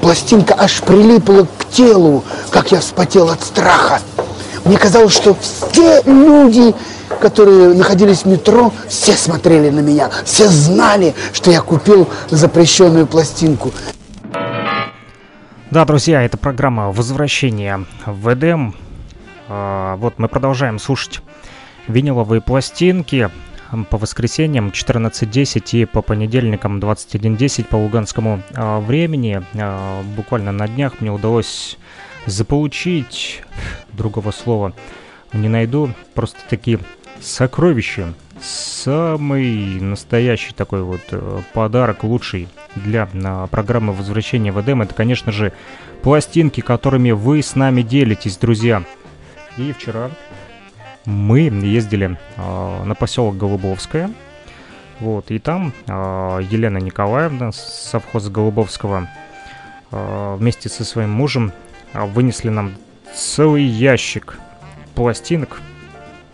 пластинка аж прилипла к телу, как я вспотел от страха. Мне казалось, что все люди, которые находились в метро, все смотрели на меня, все знали, что я купил запрещенную пластинку. Да, друзья, это программа «Возвращение в Эдем». А, вот мы продолжаем слушать виниловые пластинки по воскресеньям 14.10 и по понедельникам 21.10 по луганскому э, времени. Э, буквально на днях мне удалось заполучить, другого слова не найду, просто такие сокровища. Самый настоящий такой вот э, подарок, лучший для программы возвращения в Эдем, это, конечно же, пластинки, которыми вы с нами делитесь, друзья. И вчера мы ездили э, на поселок Голубовское. Вот, и там э, Елена Николаевна, совхоз Голубовского, э, вместе со своим мужем вынесли нам целый ящик пластинок.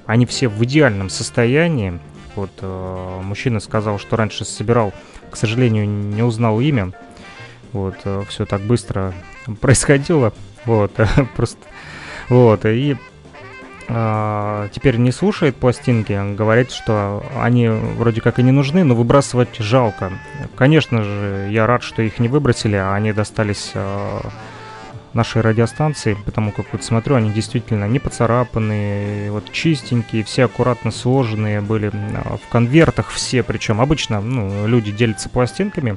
Они все в идеальном состоянии. Вот э, мужчина сказал, что раньше собирал, к сожалению, не узнал имя. Вот, э, все так быстро происходило. Вот, просто. Вот, и теперь не слушает пластинки, говорит, что они вроде как и не нужны, но выбрасывать жалко. Конечно же, я рад, что их не выбросили, а они достались э, нашей радиостанции, потому как вот смотрю, они действительно не поцарапанные, вот чистенькие, все аккуратно сложенные были в конвертах все, причем обычно ну, люди делятся пластинками,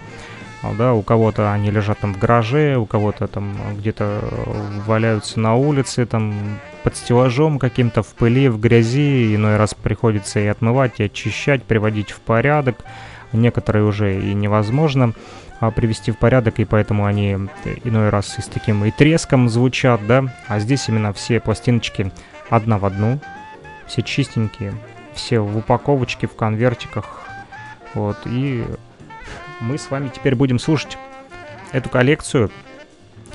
да, у кого-то они лежат там в гараже, у кого-то там где-то валяются на улице, там под стеллажом каким-то в пыли, в грязи, иной раз приходится и отмывать, и очищать, приводить в порядок. Некоторые уже и невозможно а, привести в порядок, и поэтому они иной раз и с таким и треском звучат, да, а здесь именно все пластиночки одна в одну, все чистенькие, все в упаковочке, в конвертиках, вот, и мы с вами теперь будем слушать эту коллекцию,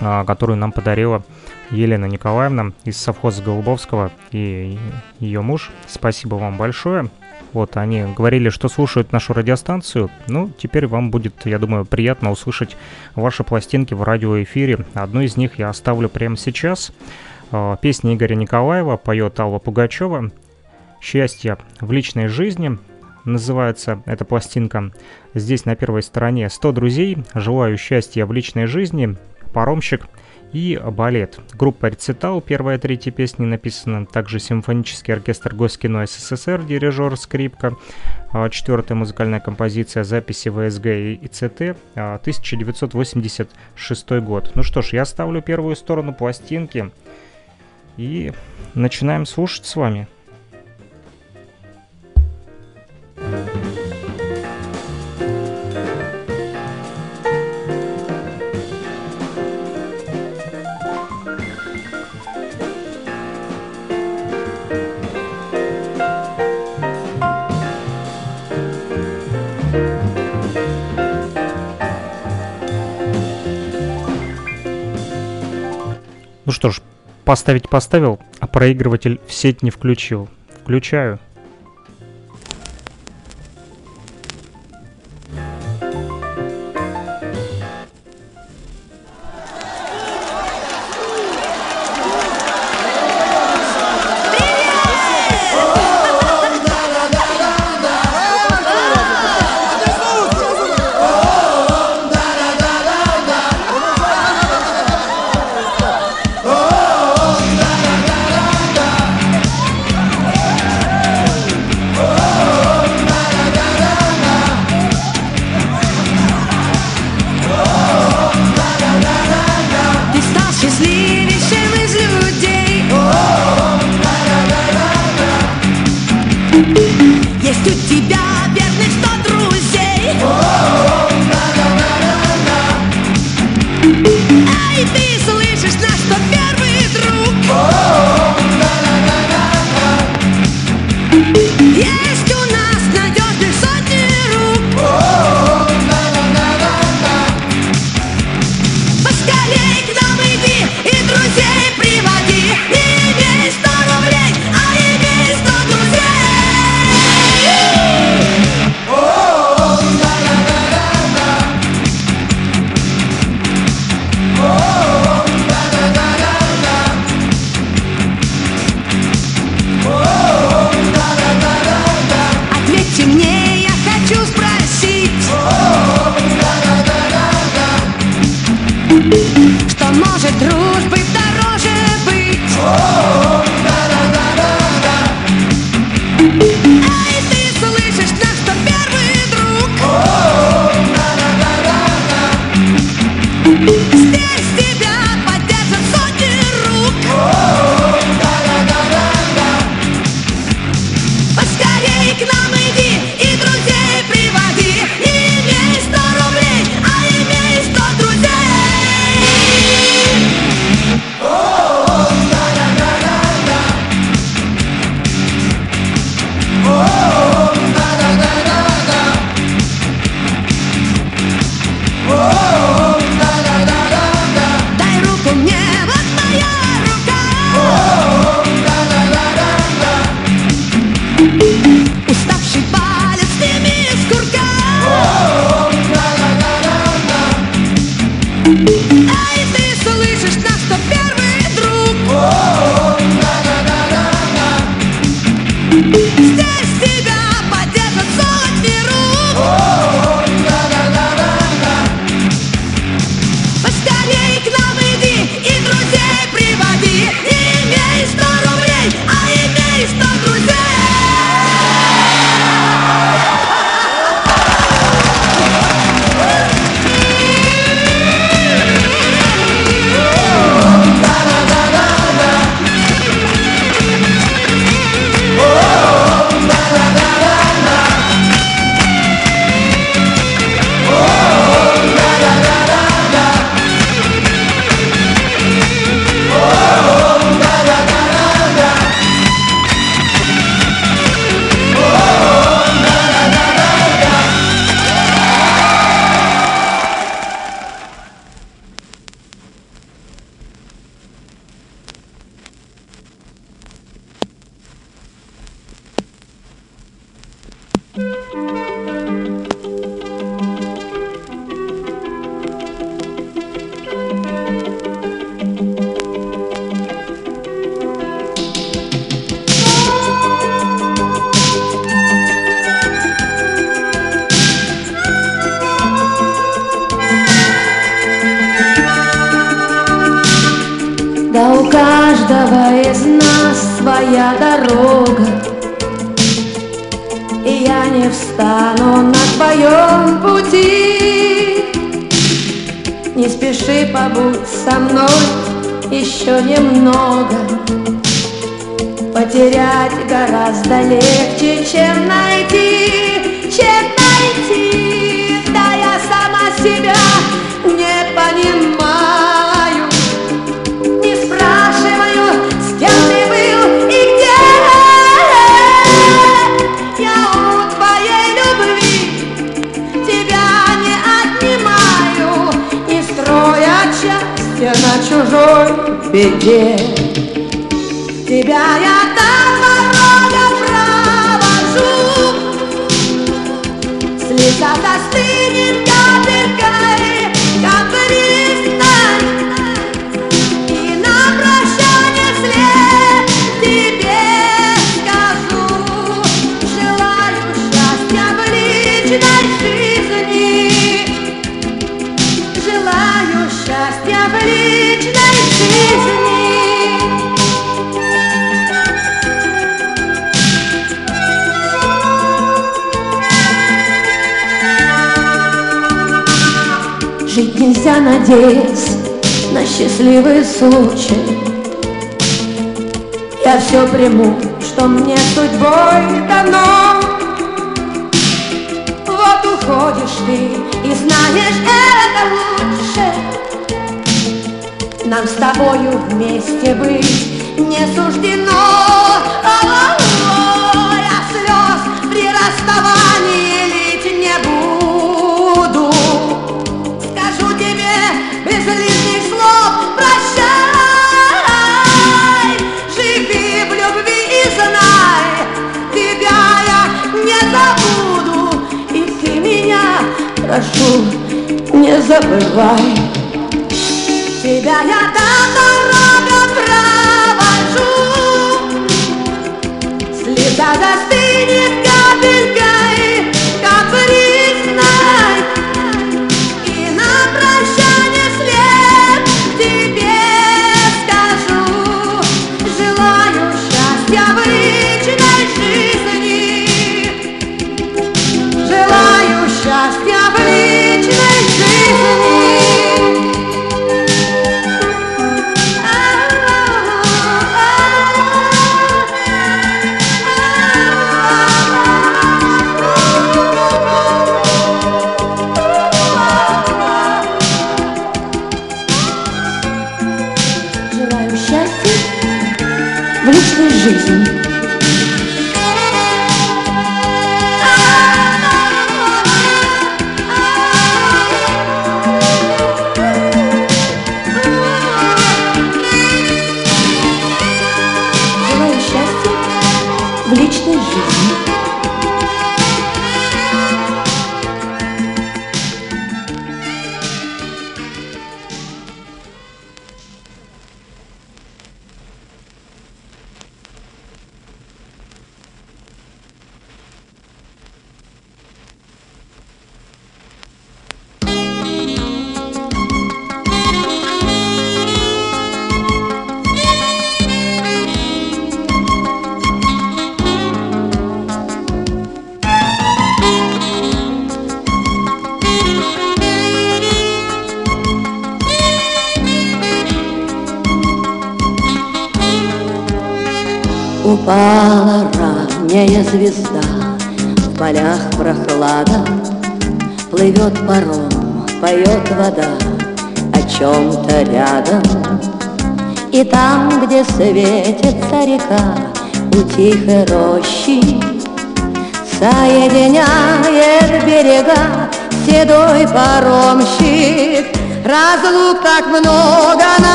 а, которую нам подарила Елена Николаевна из совхоза Голубовского и ее муж. Спасибо вам большое. Вот, они говорили, что слушают нашу радиостанцию. Ну, теперь вам будет, я думаю, приятно услышать ваши пластинки в радиоэфире. Одну из них я оставлю прямо сейчас. А, песня Игоря Николаева поет Алла Пугачева. «Счастье в личной жизни» называется эта пластинка. Здесь на первой стороне 100 друзей, желаю счастья в личной жизни, паромщик и балет. Группа «Рецитал», первая третья песни написана, также симфонический оркестр Госкино СССР, дирижер скрипка, а, четвертая музыкальная композиция, записи ВСГ и ЦТ, 1986 а, год. Ну что ж, я ставлю первую сторону пластинки и начинаем слушать с вами. Ну что ж, поставить поставил, а проигрыватель в сеть не включил. Включаю.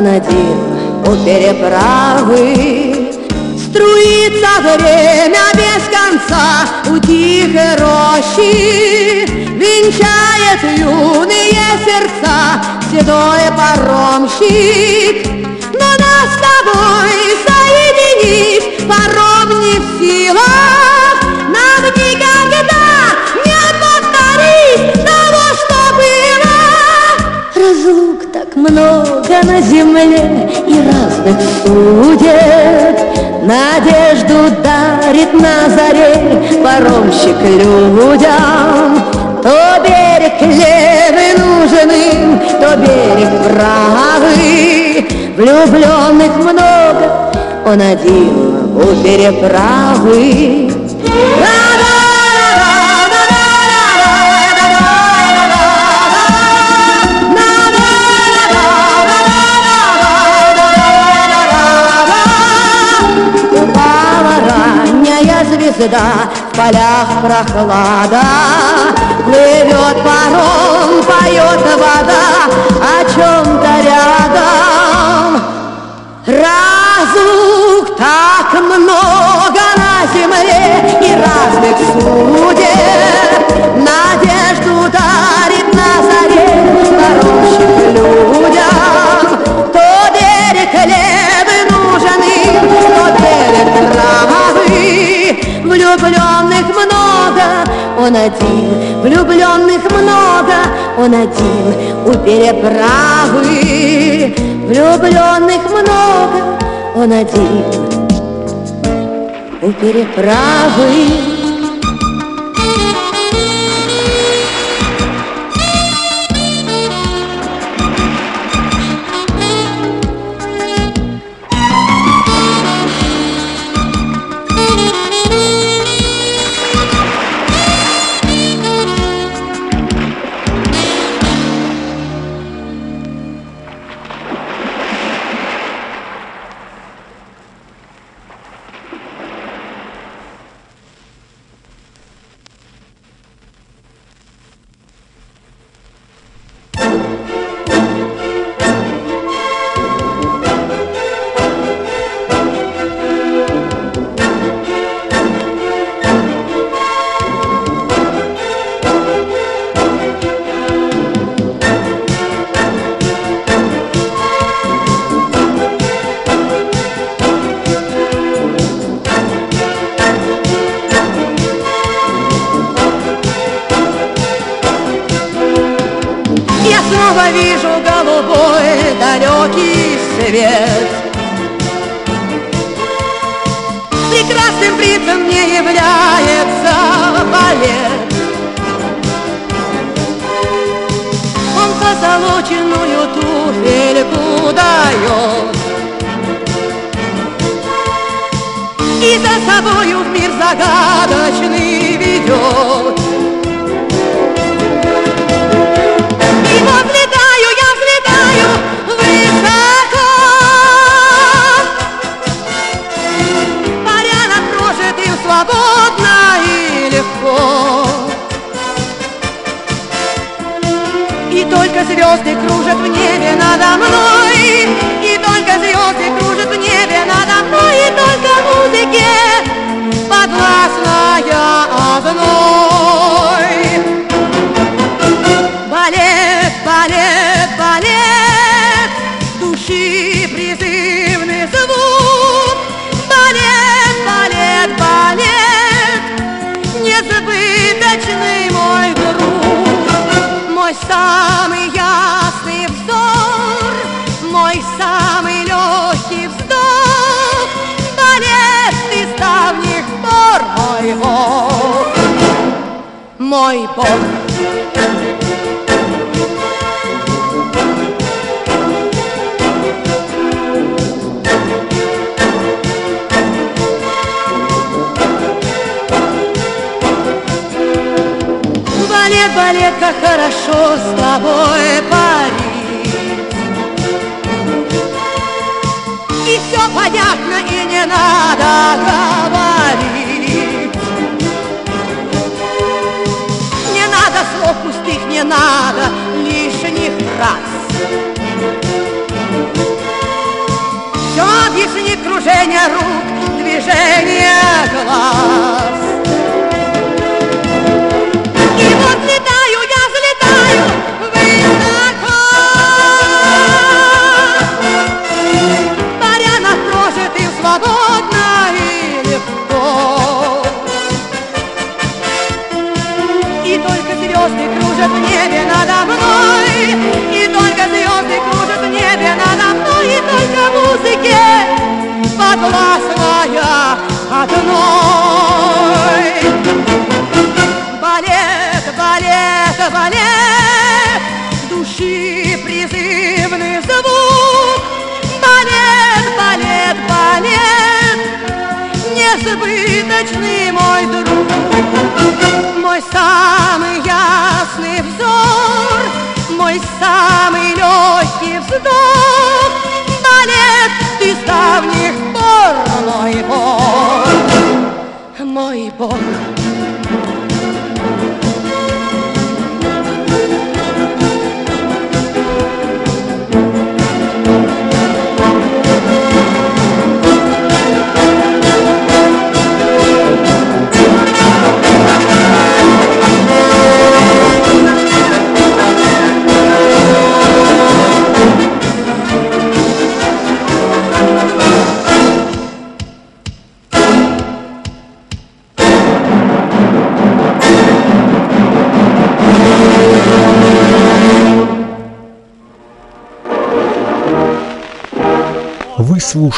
Канаде у переправы. Струится время без конца у тихой рощи Венчает юные сердца седой паромщик. Но нас с тобой на земле и разных судеб. Надежду дарит на заре паромщик людям. То берег левый нужен им, то берег правый. Влюбленных много, он один у переправы. всегда в полях прохлада. Плывет паром, поет вода о чем-то рядом. Разлук так много. он один, влюбленных много, он один у переправы. Влюбленных много, он один у переправы.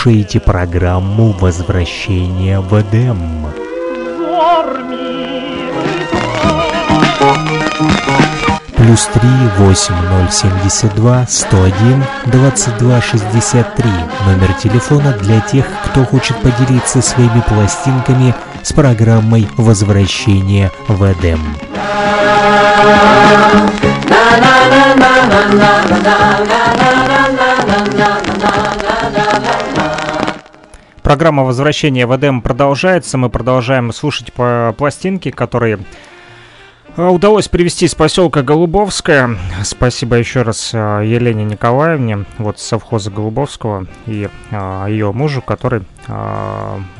Слушаете программу «Возвращение в Эдем». Плюс три восемь ноль семьдесят два сто один двадцать два шестьдесят три. Номер телефона для тех, кто хочет поделиться своими пластинками с программой «Возвращение в Эдем». Программа возвращения в Эдем продолжается. Мы продолжаем слушать по пластинки, которые э, удалось привести с поселка Голубовская. Спасибо еще раз э, Елене Николаевне, вот совхоза Голубовского и э, ее мужу, который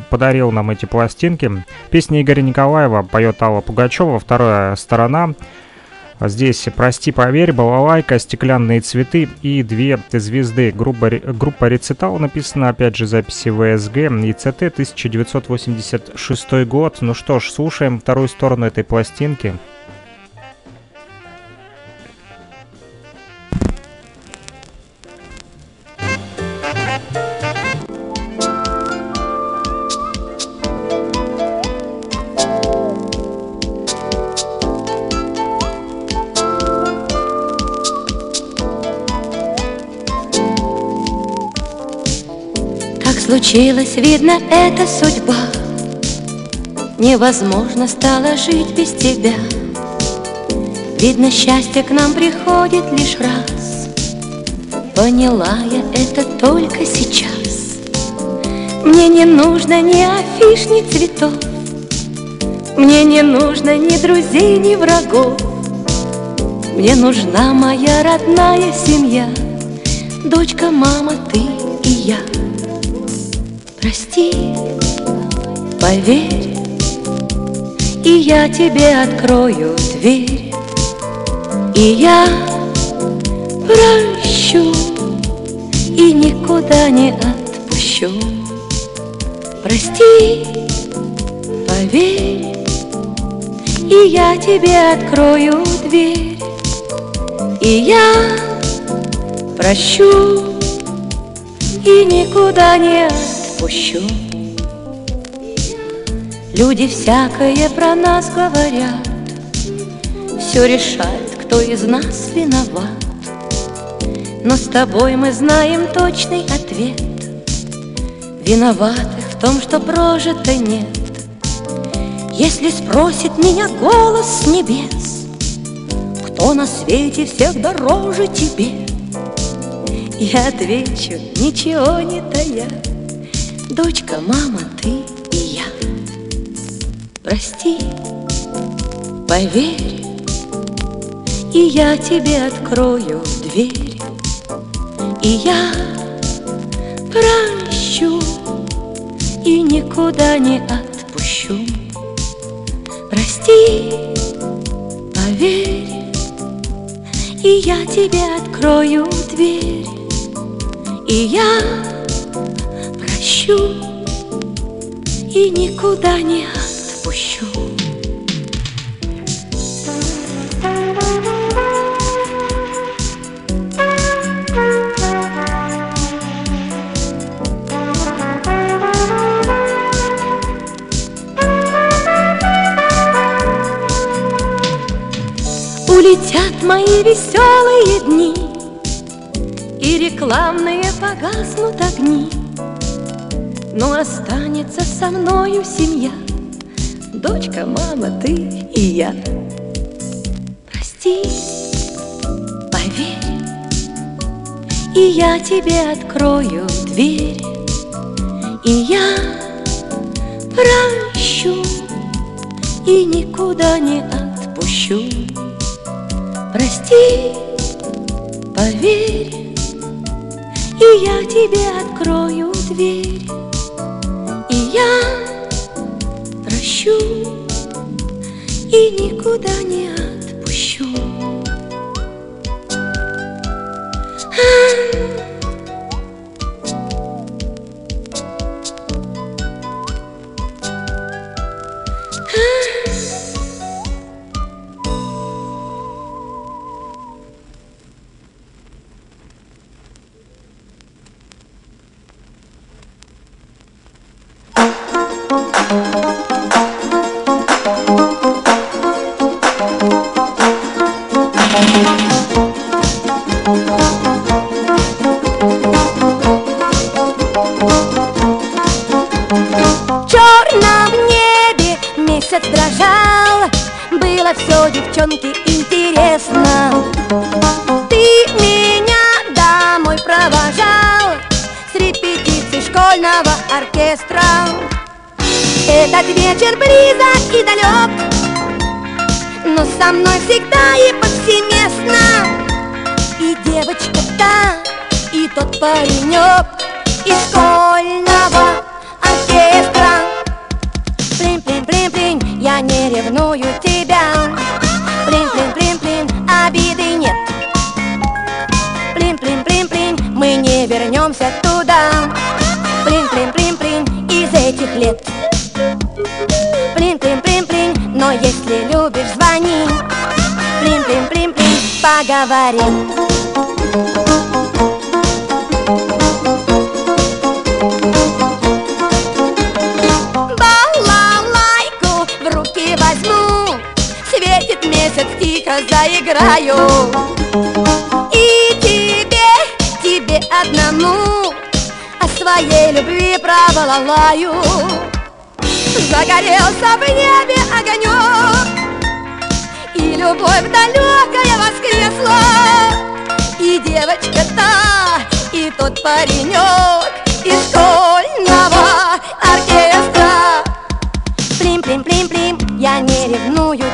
подарил нам эти пластинки. Песня Игоря Николаева поет Алла Пугачева, вторая сторона. Здесь «Прости, поверь», «Балалайка», «Стеклянные цветы» и «Две звезды». Группа, группа «Рецитал» написана, опять же, записи ВСГ и ЦТ 1986 год. Ну что ж, слушаем вторую сторону этой пластинки. Случилось, видно, это судьба. Невозможно стало жить без тебя. Видно, счастье к нам приходит лишь раз. Поняла я это только сейчас. Мне не нужно ни афиш, ни цветов. Мне не нужно ни друзей, ни врагов. Мне нужна моя родная семья. Дочка, мама, ты и я Прости, поверь, и я тебе открою дверь, и я прощу и никуда не отпущу. Прости, поверь, и я тебе открою дверь, и я прощу и никуда не отпущу отпущу. Люди всякое про нас говорят, Все решает, кто из нас виноват. Но с тобой мы знаем точный ответ. Виноватых в том, что прожито нет. Если спросит меня голос небес, Кто на свете всех дороже тебе, Я отвечу, ничего не тая. Дочка, мама, ты и я. Прости, поверь И я тебе открою дверь И я прощу И никуда не отпущу. Прости, поверь И я тебе открою дверь И я прощу и никуда не отпущу. Улетят мои веселые дни, И рекламные погаснут огни. Но останется со мною семья. Дочка, мама, ты и я. Прости, поверь И я тебе открою дверь. И я прощу И никуда не отпущу. Прости, поверь И я тебе открою дверь я прощу и никуда не ранних лет. Плин, плин, плин, плин, но если любишь, звони. Плин, плин, плин, плин, поговорим. Балалайку в руки возьму. Светит месяц, тихо заиграю. вчера балалаю Загорелся в небе огонек. И любовь далекая воскресла. И девочка та, и тот паренек Из школьного оркестра. Плим-плим-плим-плим, я не ревную.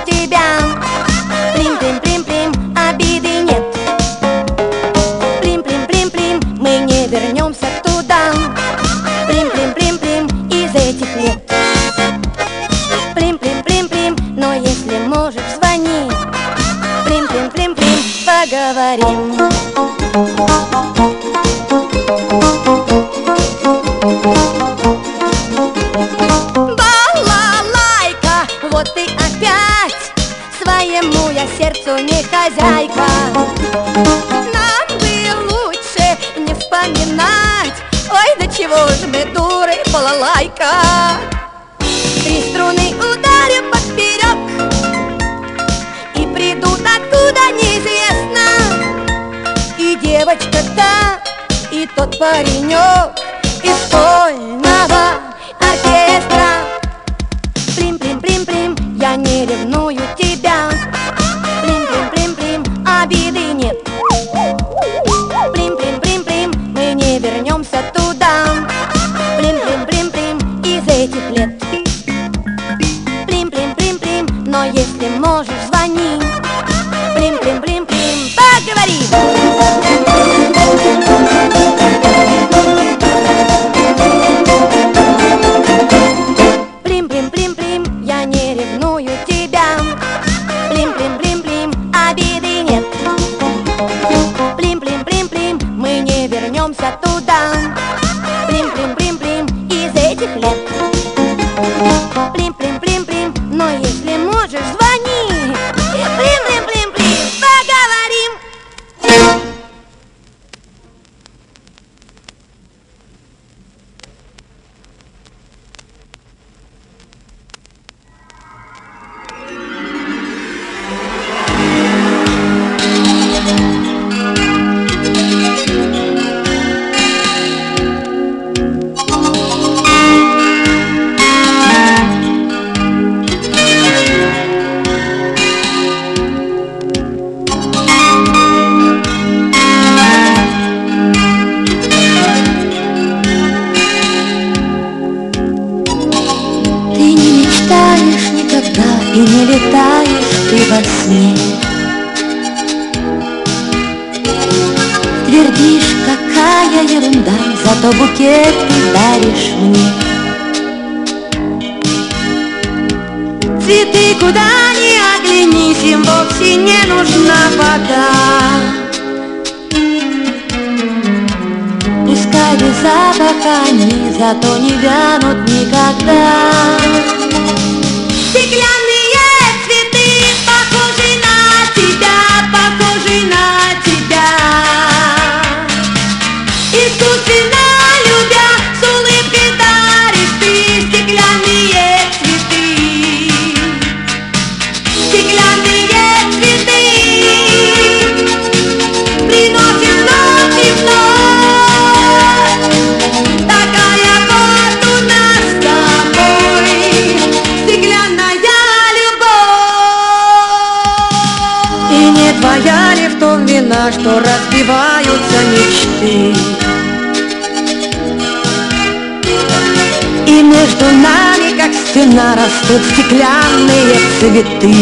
Цветы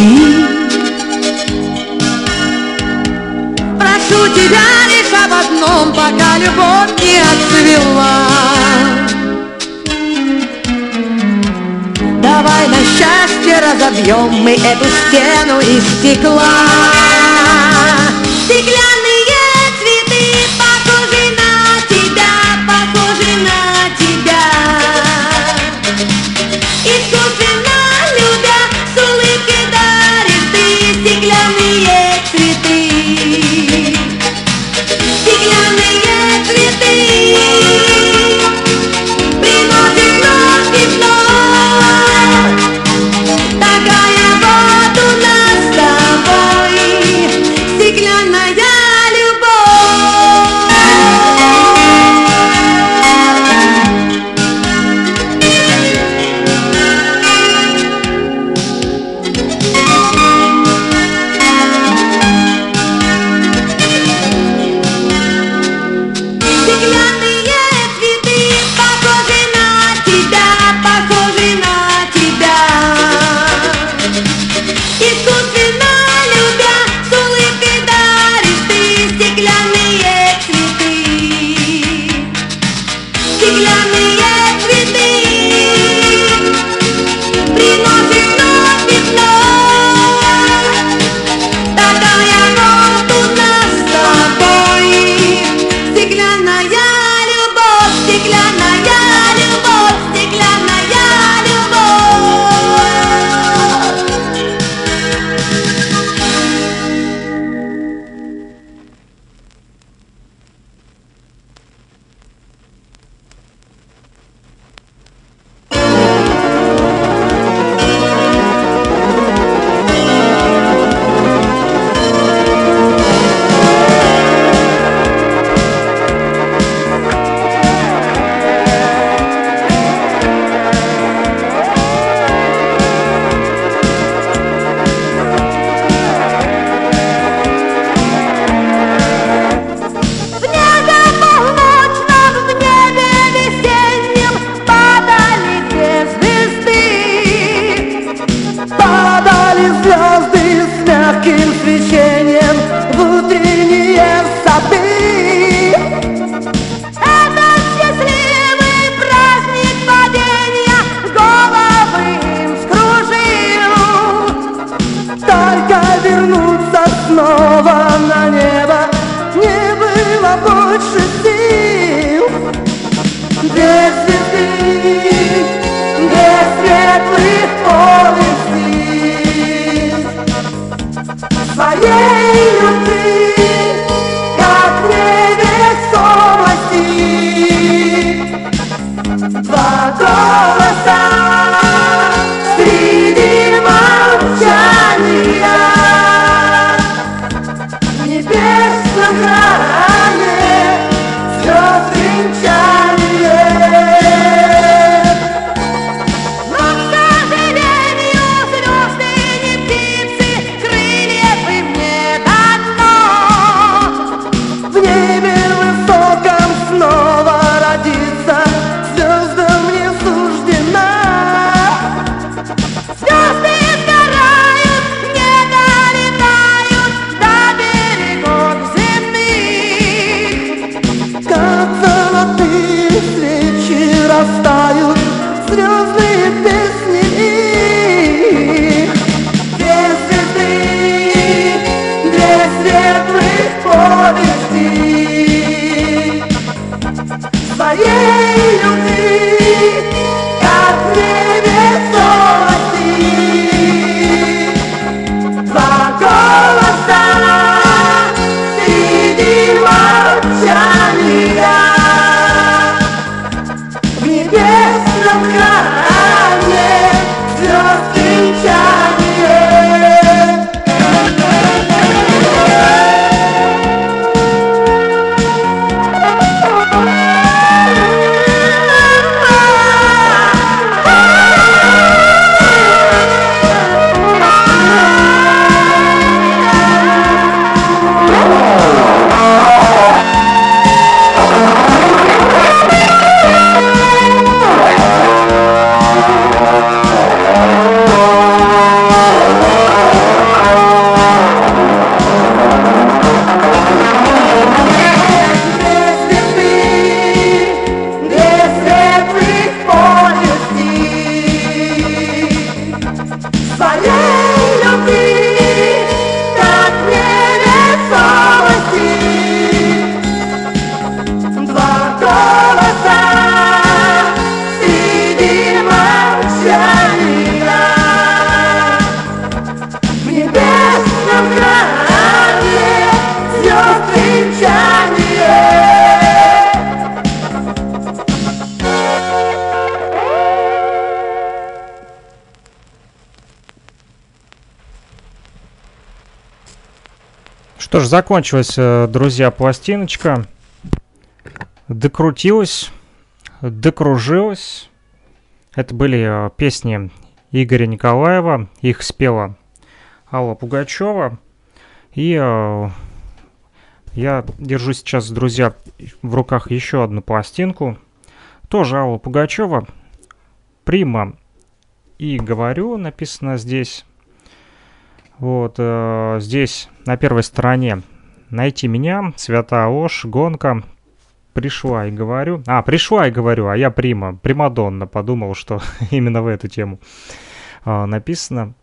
Прошу тебя лишь об одном, пока любовь не отцвела Давай на счастье разобьем мы эту стену из стекла закончилась, э, друзья, пластиночка. Докрутилась, докружилась. Это были э, песни Игоря Николаева. Их спела Алла Пугачева. И э, я держу сейчас, друзья, в руках еще одну пластинку. Тоже Алла Пугачева. Прима. И говорю, написано здесь. Вот э, здесь на первой стороне найти меня, Свята Ош, гонка. Пришла и говорю. А, пришла и говорю, а я Прима, Примадонна. Подумал, что именно в эту тему э, написано.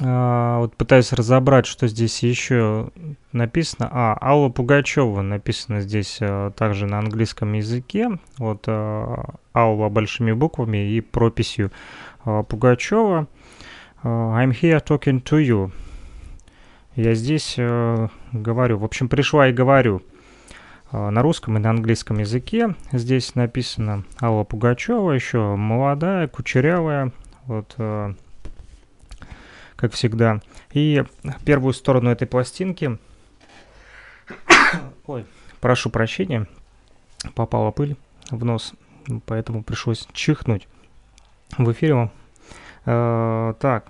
А, вот пытаюсь разобрать, что здесь еще написано. А, Алла Пугачева написано здесь а, также на английском языке. Вот а, Алла большими буквами и прописью а, Пугачева. Uh, I'm here talking to you. Я здесь uh, говорю. В общем, пришла и говорю uh, на русском и на английском языке. Здесь написано Алла Пугачева, еще молодая, кучерявая. Вот, uh, как всегда. И первую сторону этой пластинки... Ой, прошу прощения. Попала пыль в нос, поэтому пришлось чихнуть в эфире Э, так,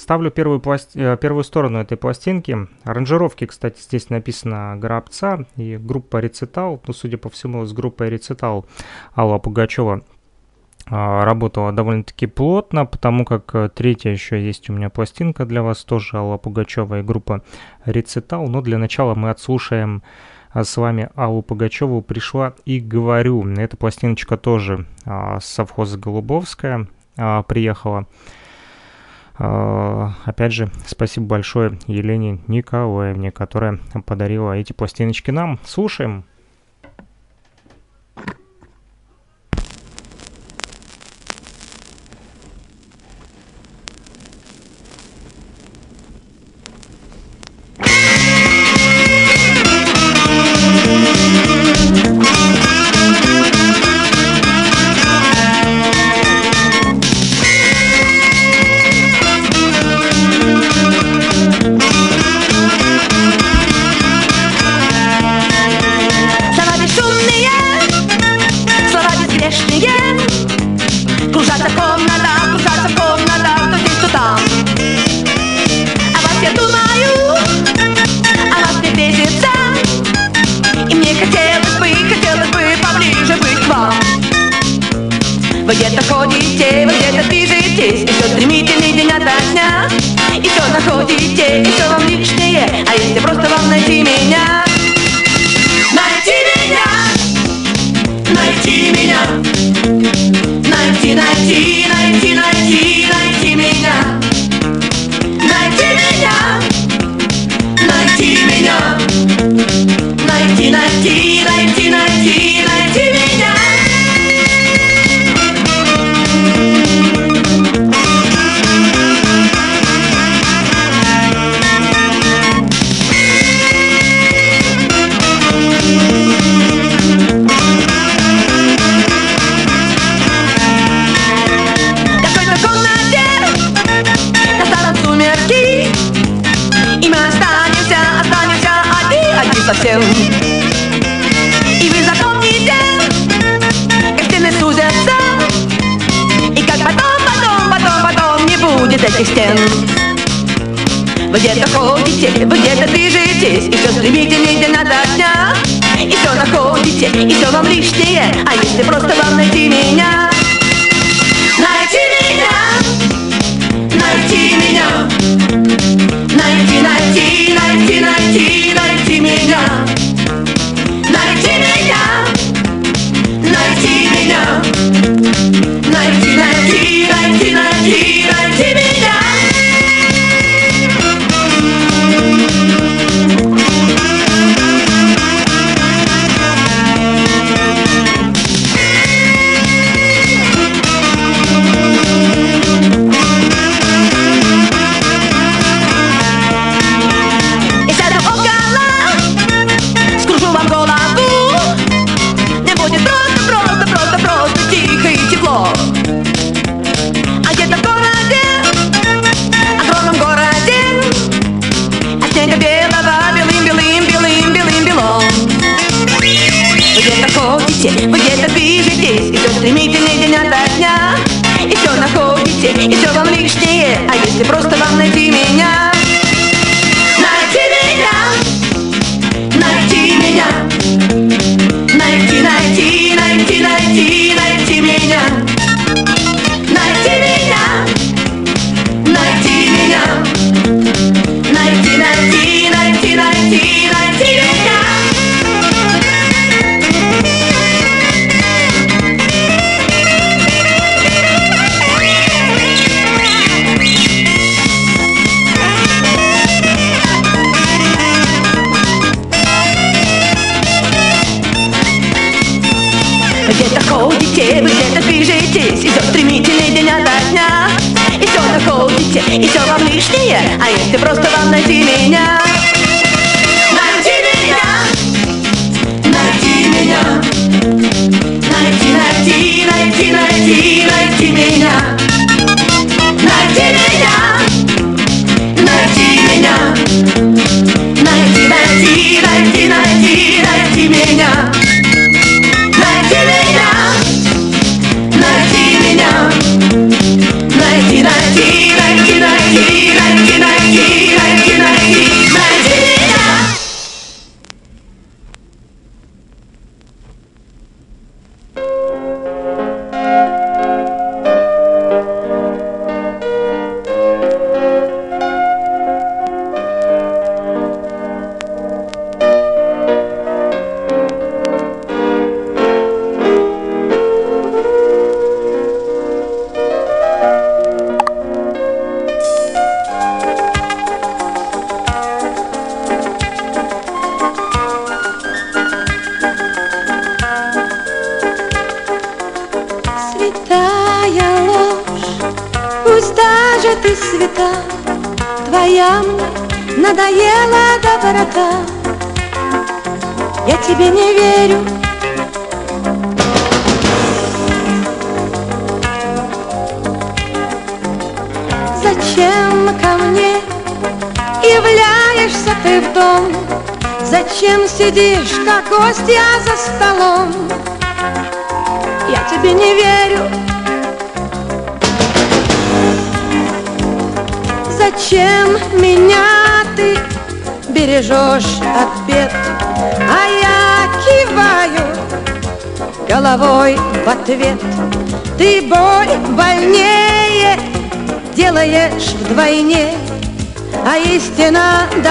ставлю первую, пласт... Э, первую сторону этой пластинки. Аранжировки, кстати, здесь написано Горобца и группа Рецитал. Ну, судя по всему, с группой Рецитал Алла Пугачева э, работала довольно-таки плотно, потому как третья еще есть у меня пластинка для вас, тоже Алла Пугачева и группа Рецитал. Но для начала мы отслушаем с вами Аллу Пугачеву «Пришла и говорю». Эта пластиночка тоже а, совхоза Голубовская, а, приехала. А, опять же, спасибо большое Елене Николаевне, которая подарила эти пластиночки нам. Слушаем.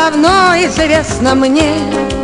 давно известно мне.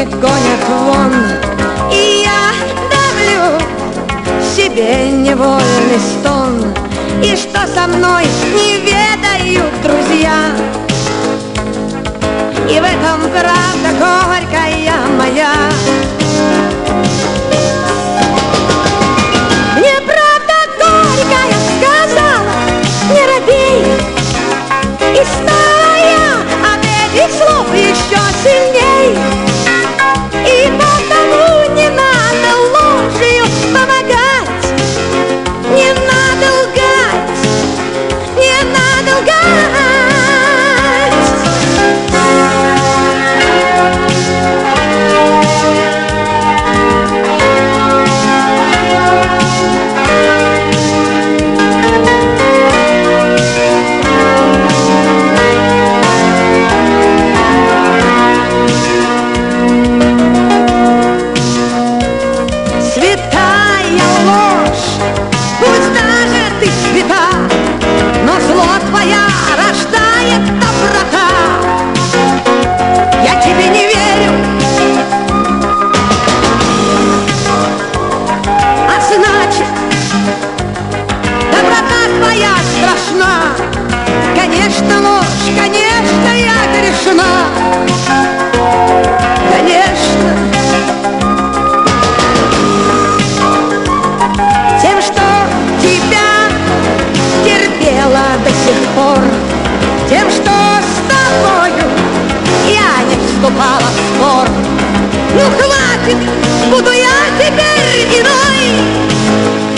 Деньги гонят вон. И я давлю себе невольный стон. И что со мной не ведают друзья? И в этом правда горькая моя. Теперь иной.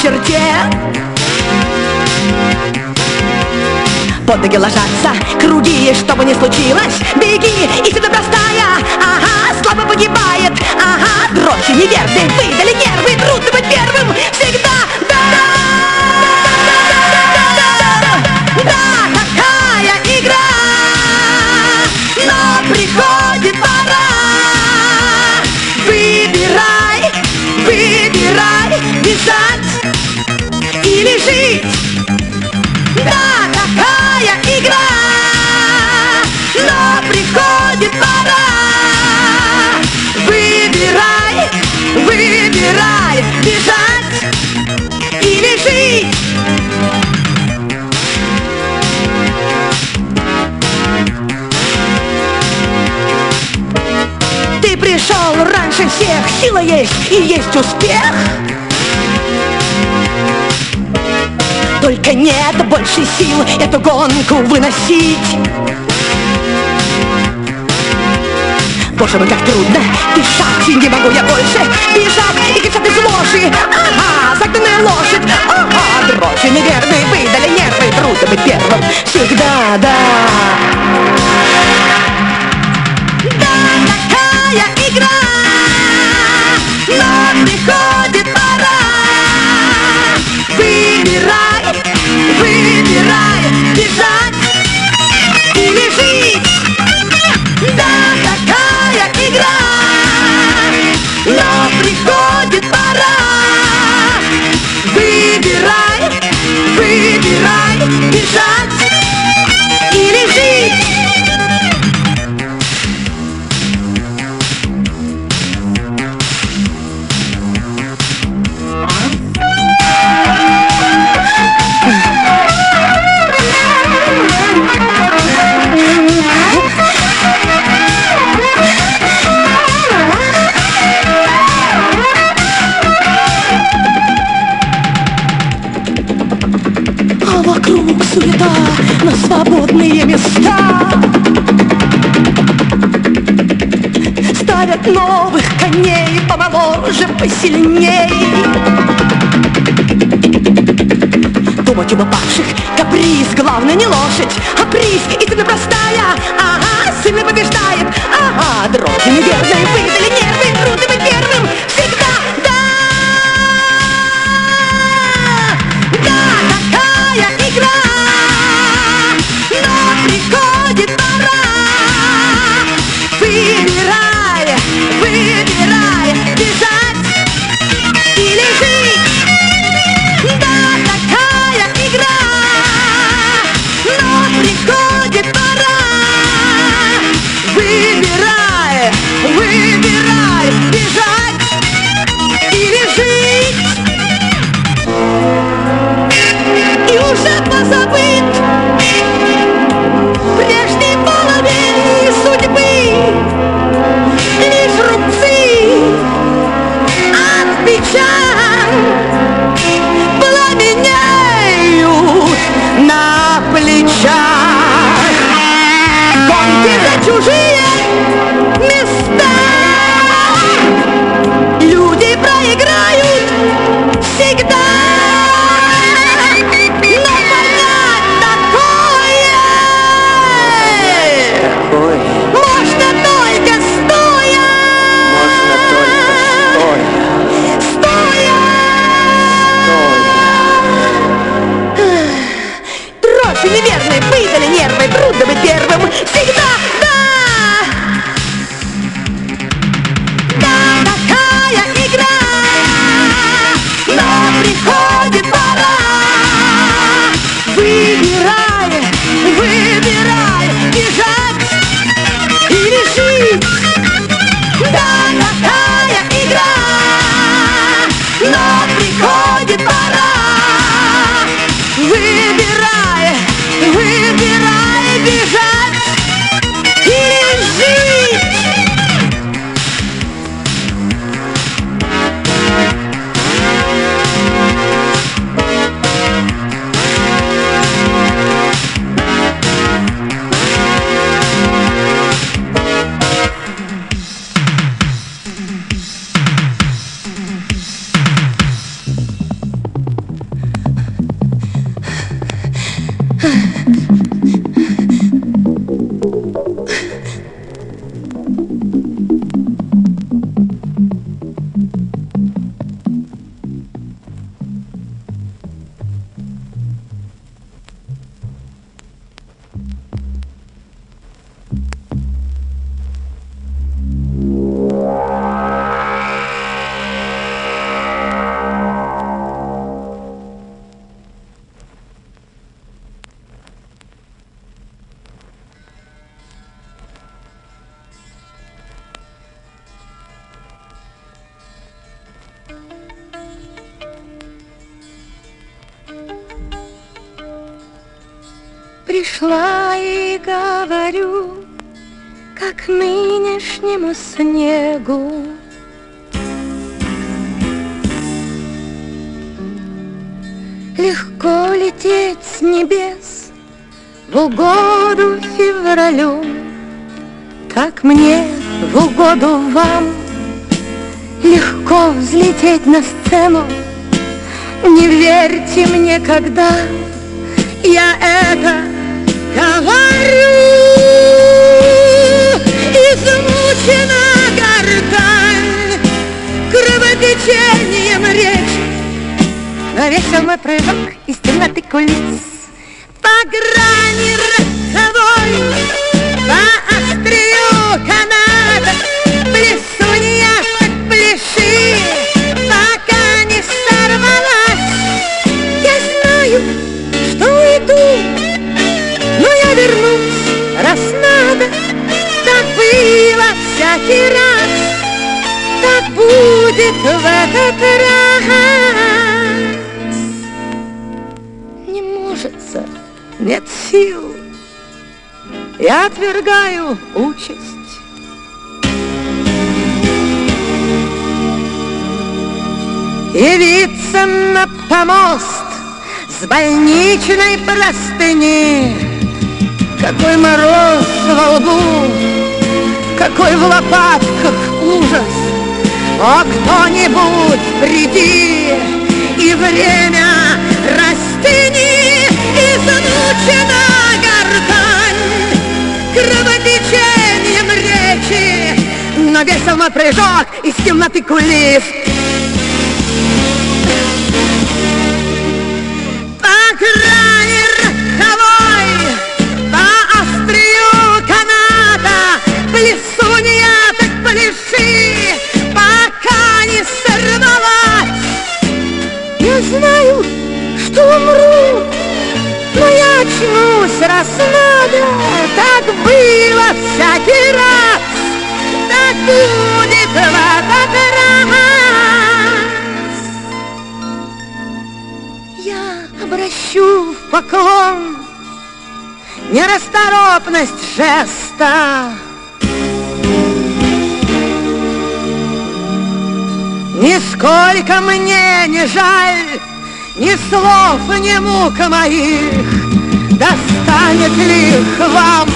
Черте. Под ноги ложатся круги, что бы ни случилось Беги, истина простая, ага, слабо погибает. Ага, дрожи неверные, выдали нервы Трудно быть первым, всегда, раньше всех, сила есть и есть успех. Только нет больше сил эту гонку выносить. Боже мой, как трудно. Дышать, не могу я больше. Бежать И кричат из ложи, ага, загнанная лошадь. Ага, дрожи неверные, выдали нервы. Трудно быть первым, всегда, да. Да, такая mejor. Суета на свободные места. Ставят новых коней помоложе, посильней. Думать об упавших каприз Главное не лошадь, а приз. Истина простая, ага, сильный побеждает. Ага, дроги неверные, выдали мне, когда участь. Явиться на помост с больничной простыни. Какой мороз во лбу, какой в лопатках ужас. О, кто-нибудь приди и время растяни Измучена гортань кровотечением речи Но весел мой прыжок из темноты кулис. По грани роковой, по острию каната Плесунья так пляши, пока не сорвалась. Я знаю, что умру, но я очнусь, раз надо Так было всякий раз, так будет в этот раз Я обращу в поклон нерасторопность жеста. Нисколько мне не жаль ни слов, ни мук моих. Достанет ли их вам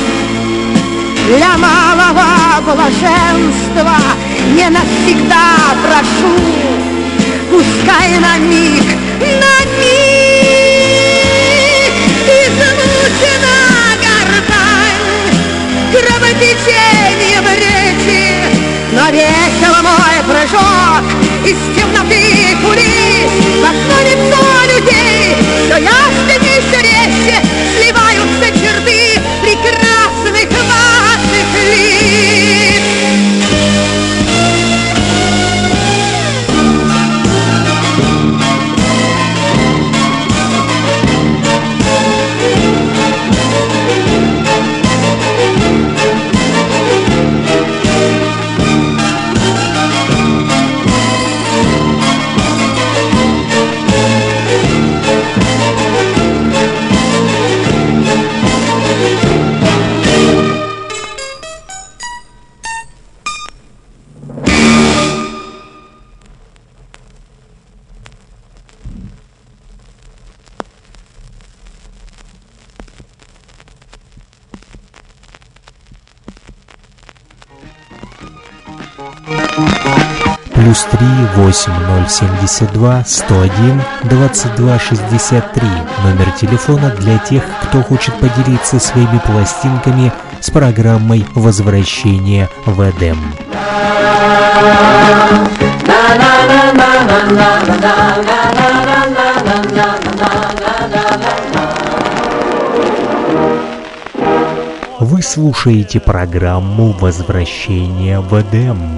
для малого блаженства не навсегда прошу, пускай на миг, на миг измучена гортань кровотечением речи, но весел мой прыжок из темноты кулис в 8072 101 2263 номер телефона для тех, кто хочет поделиться своими пластинками с программой возвращения в Эдем. Вы слушаете программу «Возвращение в Эдем».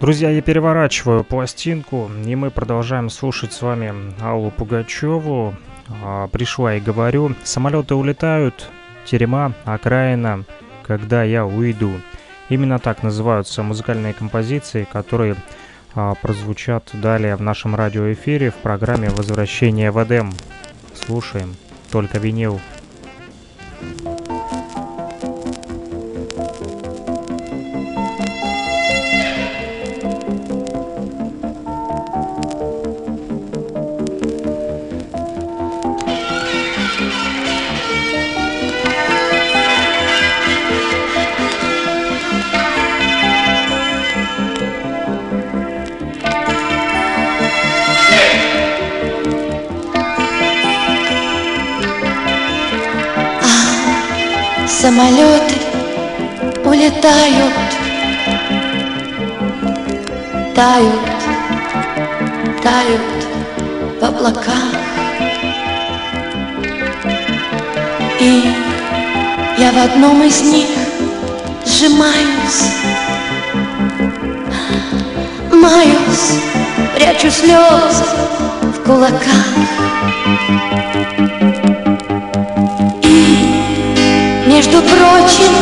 Друзья, я переворачиваю пластинку, и мы продолжаем слушать с вами Аллу Пугачеву. А, пришла и говорю, самолеты улетают, терема, окраина, когда я уйду. Именно так называются музыкальные композиции, которые а, прозвучат далее в нашем радиоэфире в программе «Возвращение в Эдем». Слушаем, только винил. Кулаках. между прочим,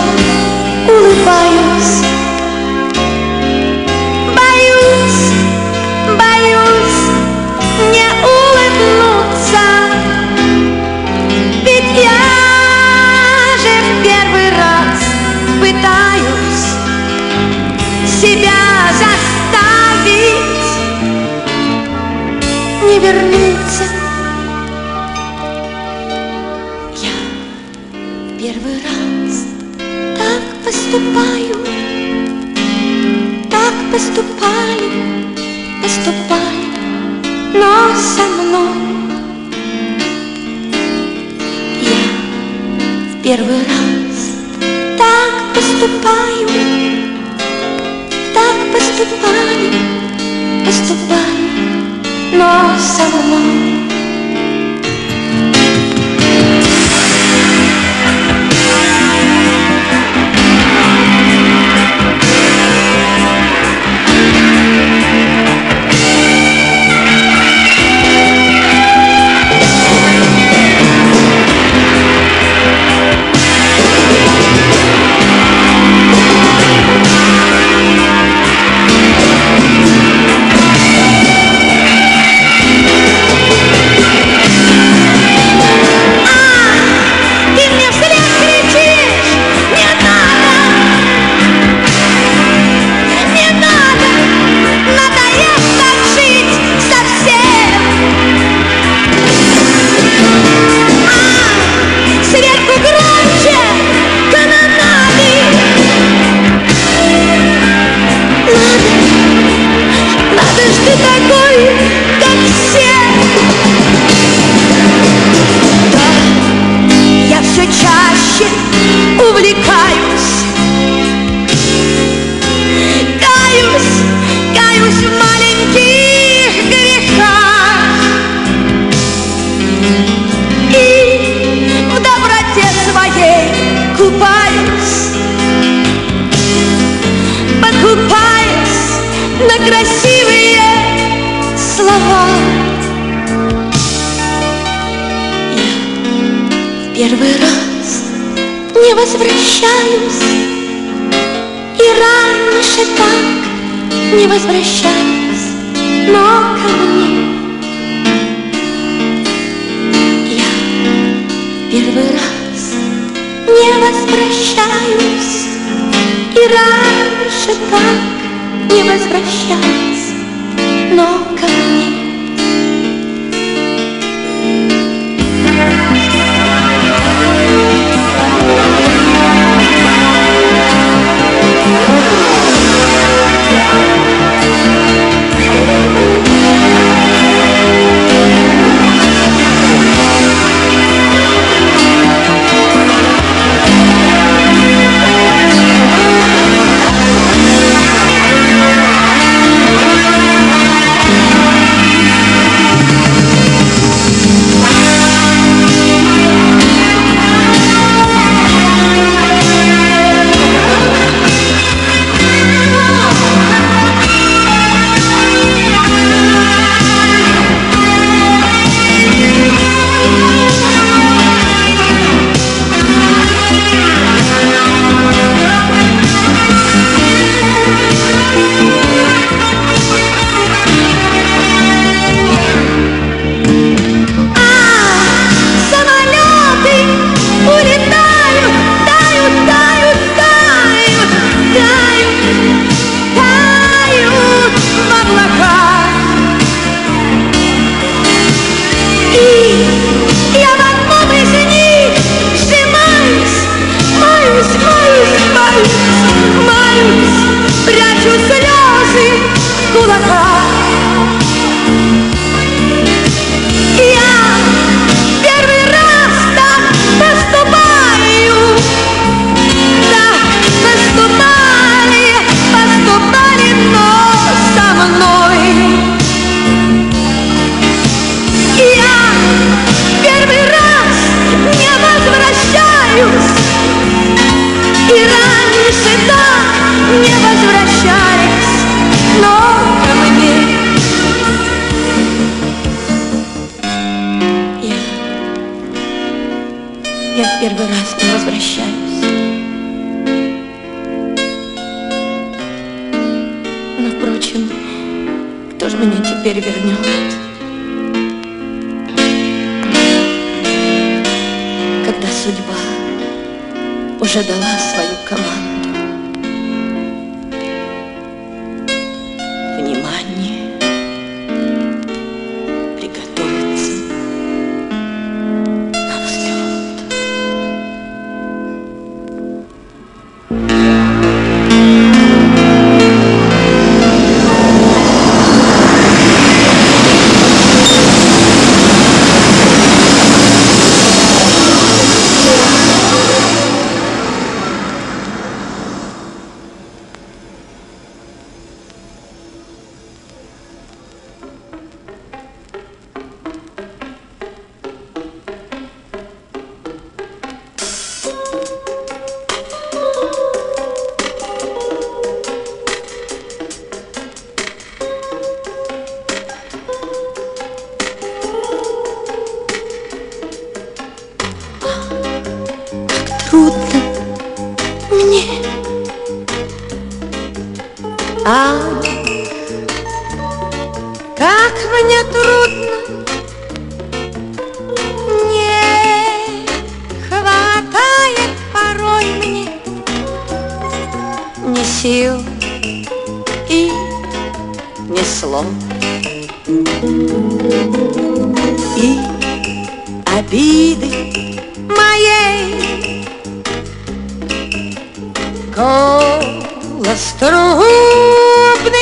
голос трубный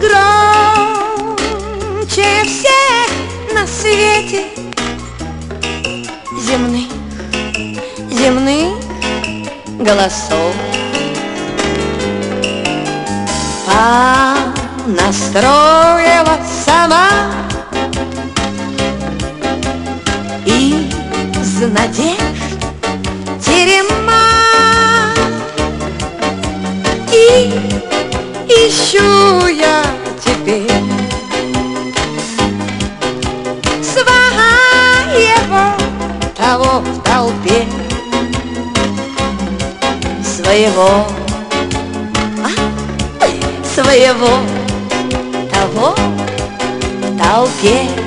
Громче всех на свете Земных, земных голосов. Понастроила сама И из надежд И ищу я теперь Своего того в толпе Своего а? Своего того в толпе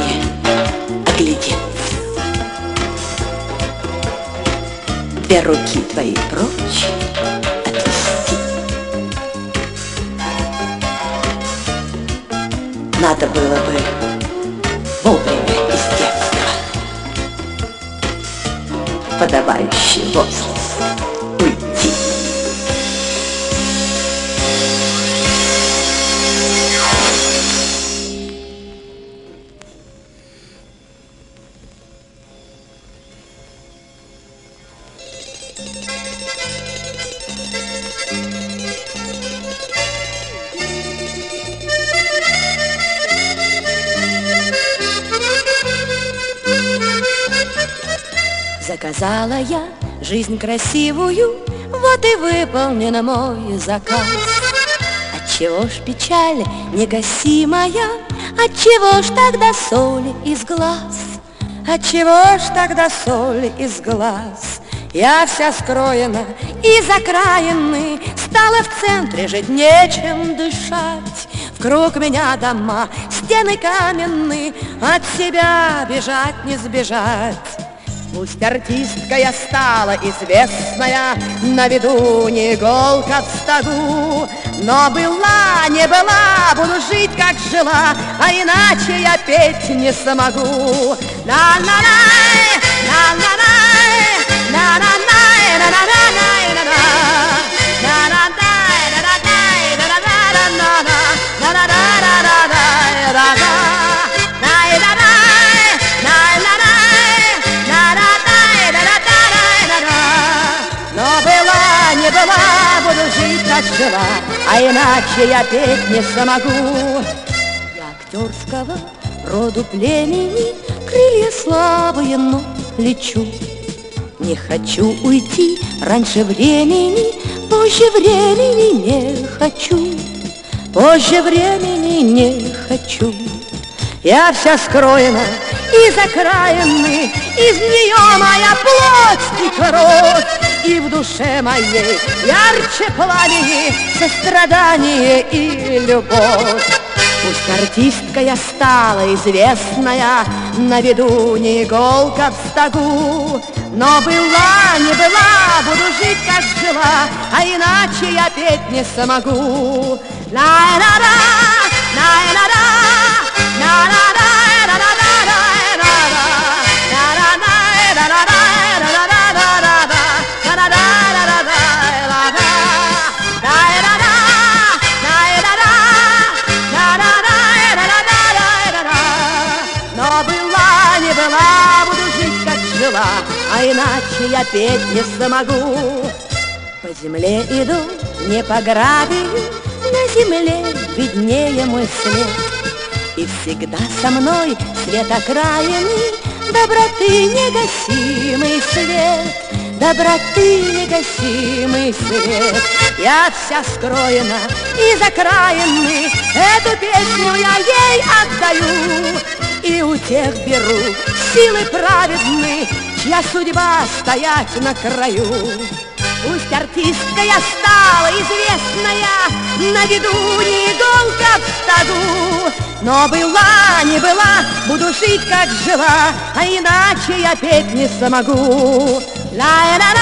внимание, оглядеться. Две руки твои прочь отвести. Надо было бы вовремя из детства подавающий возраст. Я жизнь красивую, вот и выполнен мой заказ. Отчего ж печаль негасимая, Отчего ж тогда соль из глаз? Отчего ж тогда соль из глаз? Я вся скроена и закраены, Стала в центре жить, нечем дышать. В круг меня дома, стены каменные, От себя бежать не сбежать. Пусть артистка я стала известная, На виду не иголка в стогу, Но была, не была, буду жить, как жила, А иначе я петь не смогу. На-на-най, на-на-най, на-на-най, на-на-най, жила, а иначе я петь не смогу. Я актерского роду племени, крылья слабые, но лечу. Не хочу уйти раньше времени, позже времени не хочу, позже времени не хочу. Я вся скроена и закраены, из нее моя плоть и кровь, и в душе моей ярче пламени сострадание и любовь. Пусть артистка я стала известная, На виду не иголка в стогу, Но была, не была, буду жить, как жила, А иначе я петь не смогу. На-на-на, на-на-на, на-на-на. Иначе я петь не смогу. По земле иду, не по гравию, на земле виднее мой след. И всегда со мной свет окраины, доброты негасимый свет, доброты негасимый свет. Я вся скроена и закраены, эту песню я ей отдаю. И у тех беру силы праведны, Чья судьба стоять на краю. Пусть артистка я стала известная, На виду не иголка в стаду, Но была, не была, буду жить, как жила, А иначе я петь не смогу. Ла-ла-ла, ла-ла-ла,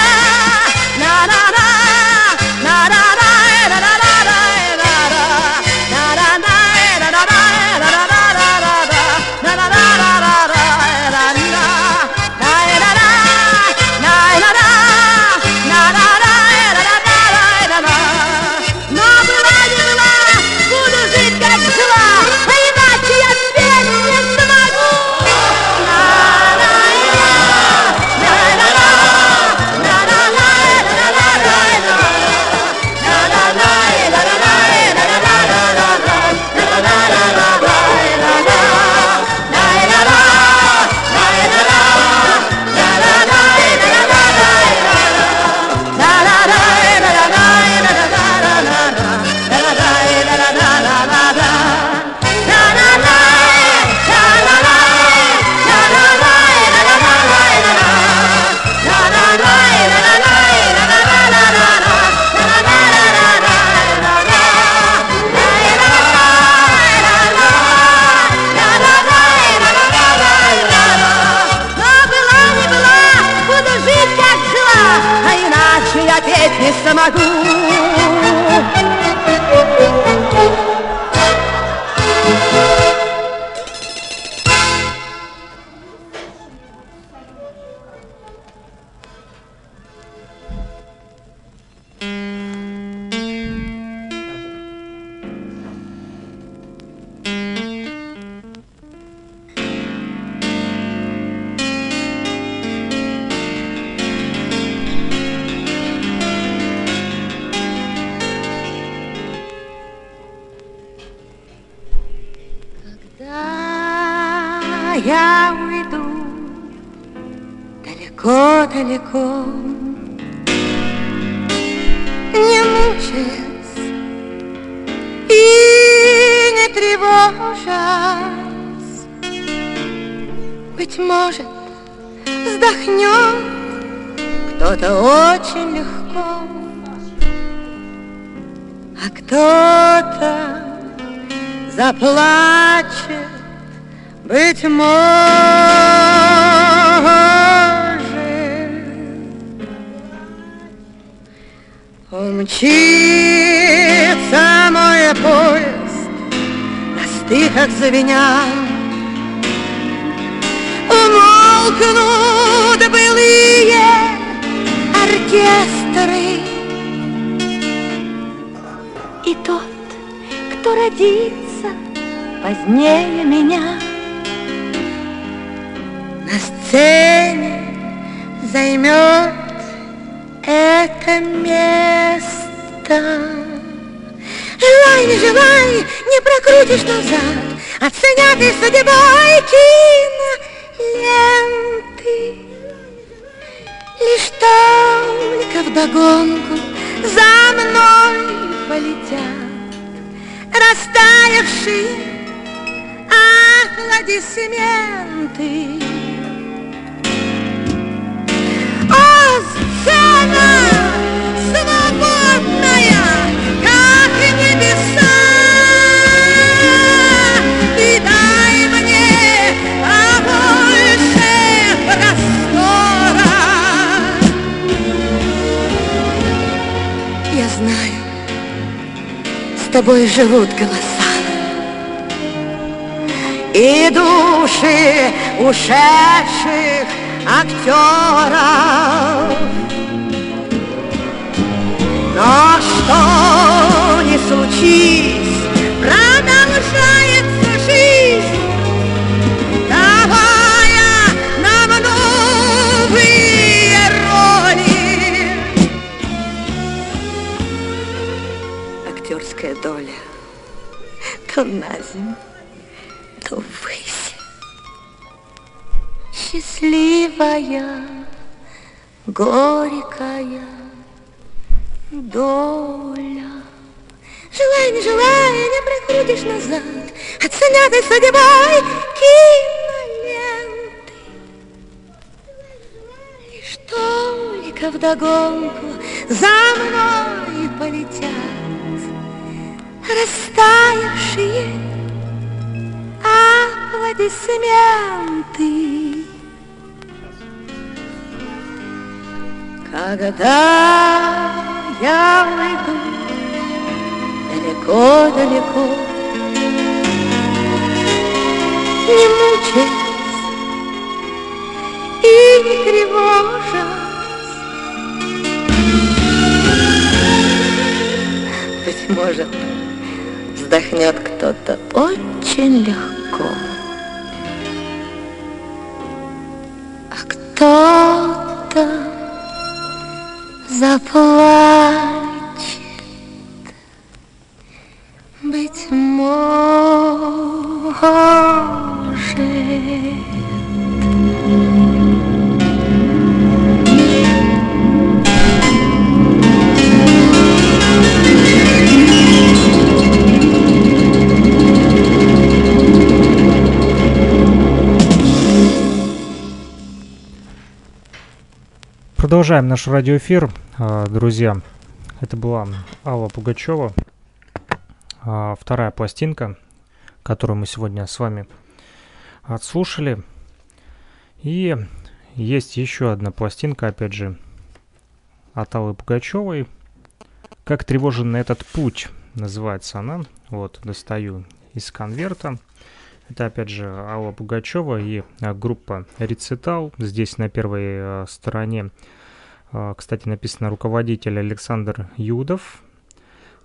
тобой живут голоса. И души ушедших актеров. Но что не случись, То на землю, то ввысь Счастливая, горькая доля. Желай, не желай, не прокрутишь назад Оценятой судьбой киноленты Лишь только вдогонку за мной полетят Растаявшие аплодисменты Когда я уйду далеко-далеко, Не мучаясь и не тревожась, Быть может, вздохнет кто-то очень легко, А кто-то заплачет, быть может. Продолжаем наш радиоэфир, а, друзья. Это была Алла Пугачева, а, вторая пластинка, которую мы сегодня с вами отслушали. И есть еще одна пластинка, опять же, от Аллы Пугачевой. «Как тревожен этот путь» называется она. Вот, достаю из конверта. Это опять же Алла Пугачева и а, группа Рецитал. Здесь на первой стороне, кстати, написано руководитель Александр Юдов.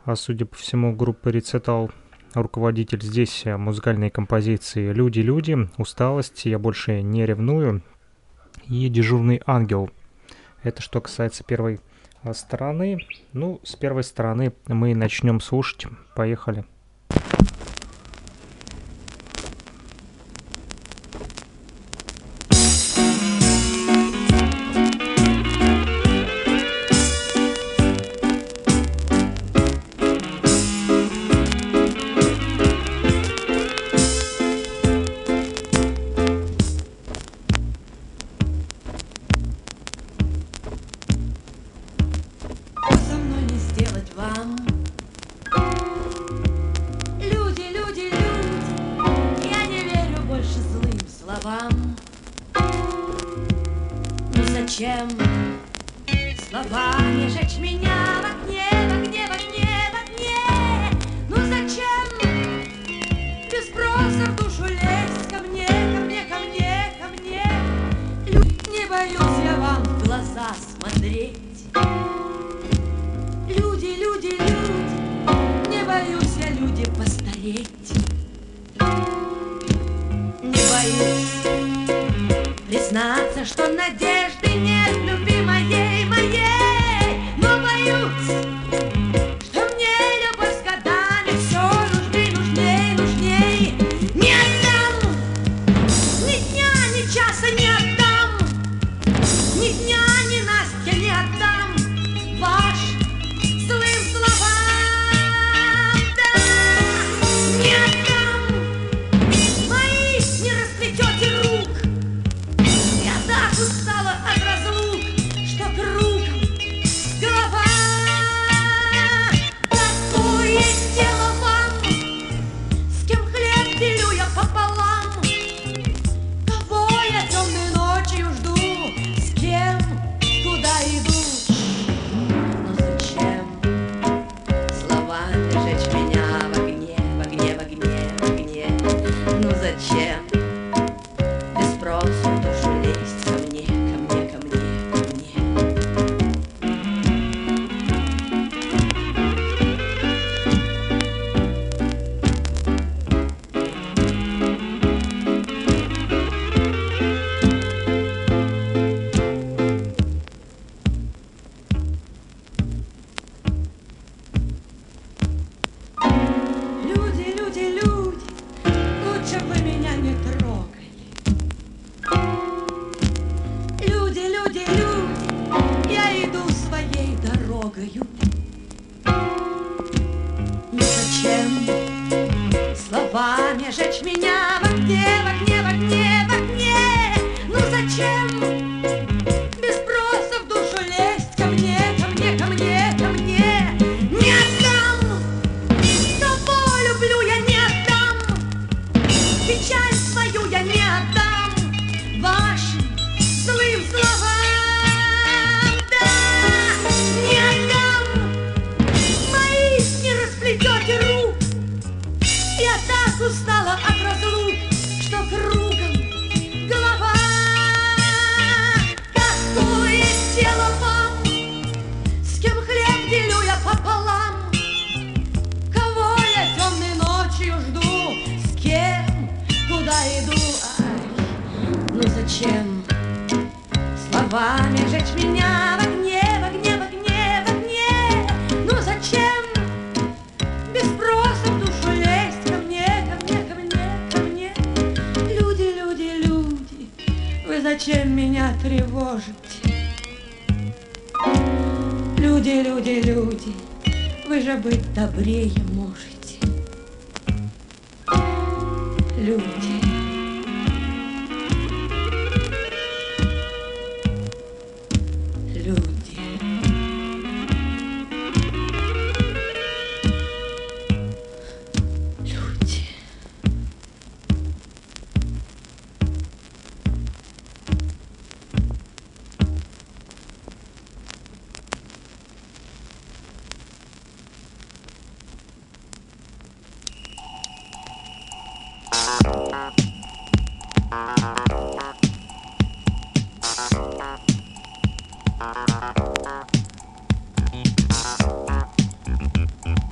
А судя по всему, группа Рецитал руководитель. Здесь а, музыкальные композиции «Люди-люди», «Усталость», «Я больше не ревную» и «Дежурный ангел». Это что касается первой а, стороны. Ну, с первой стороны мы начнем слушать. Поехали.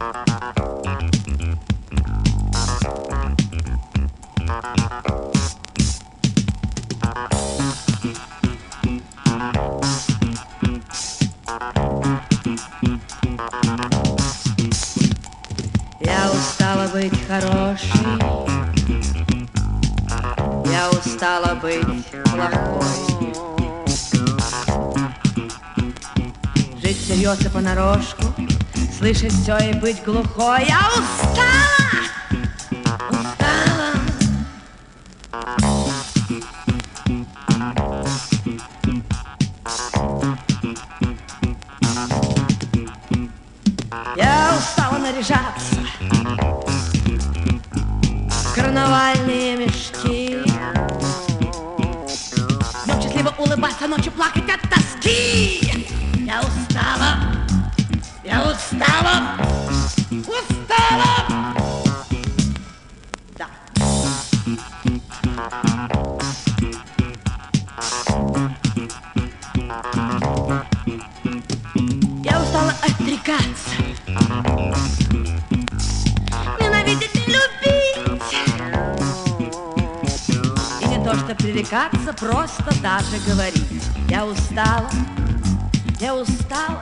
Я устала быть хорошей, я устала быть плохой. Жить серьезно понарошку, слышать все и быть глухой. Я устала! Маша говорит, я устала, я устала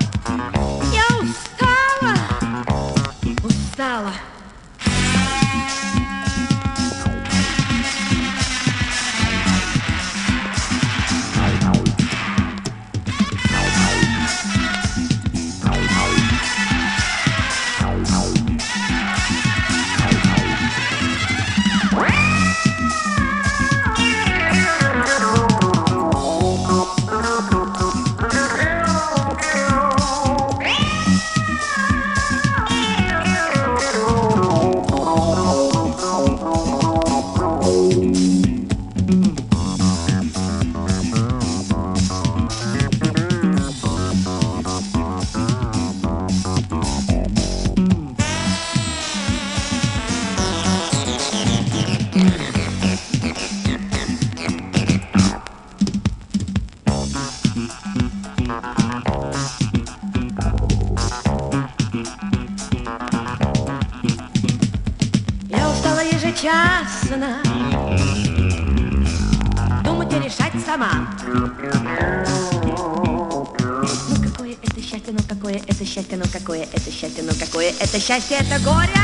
счастье, ну какое это счастье, это горе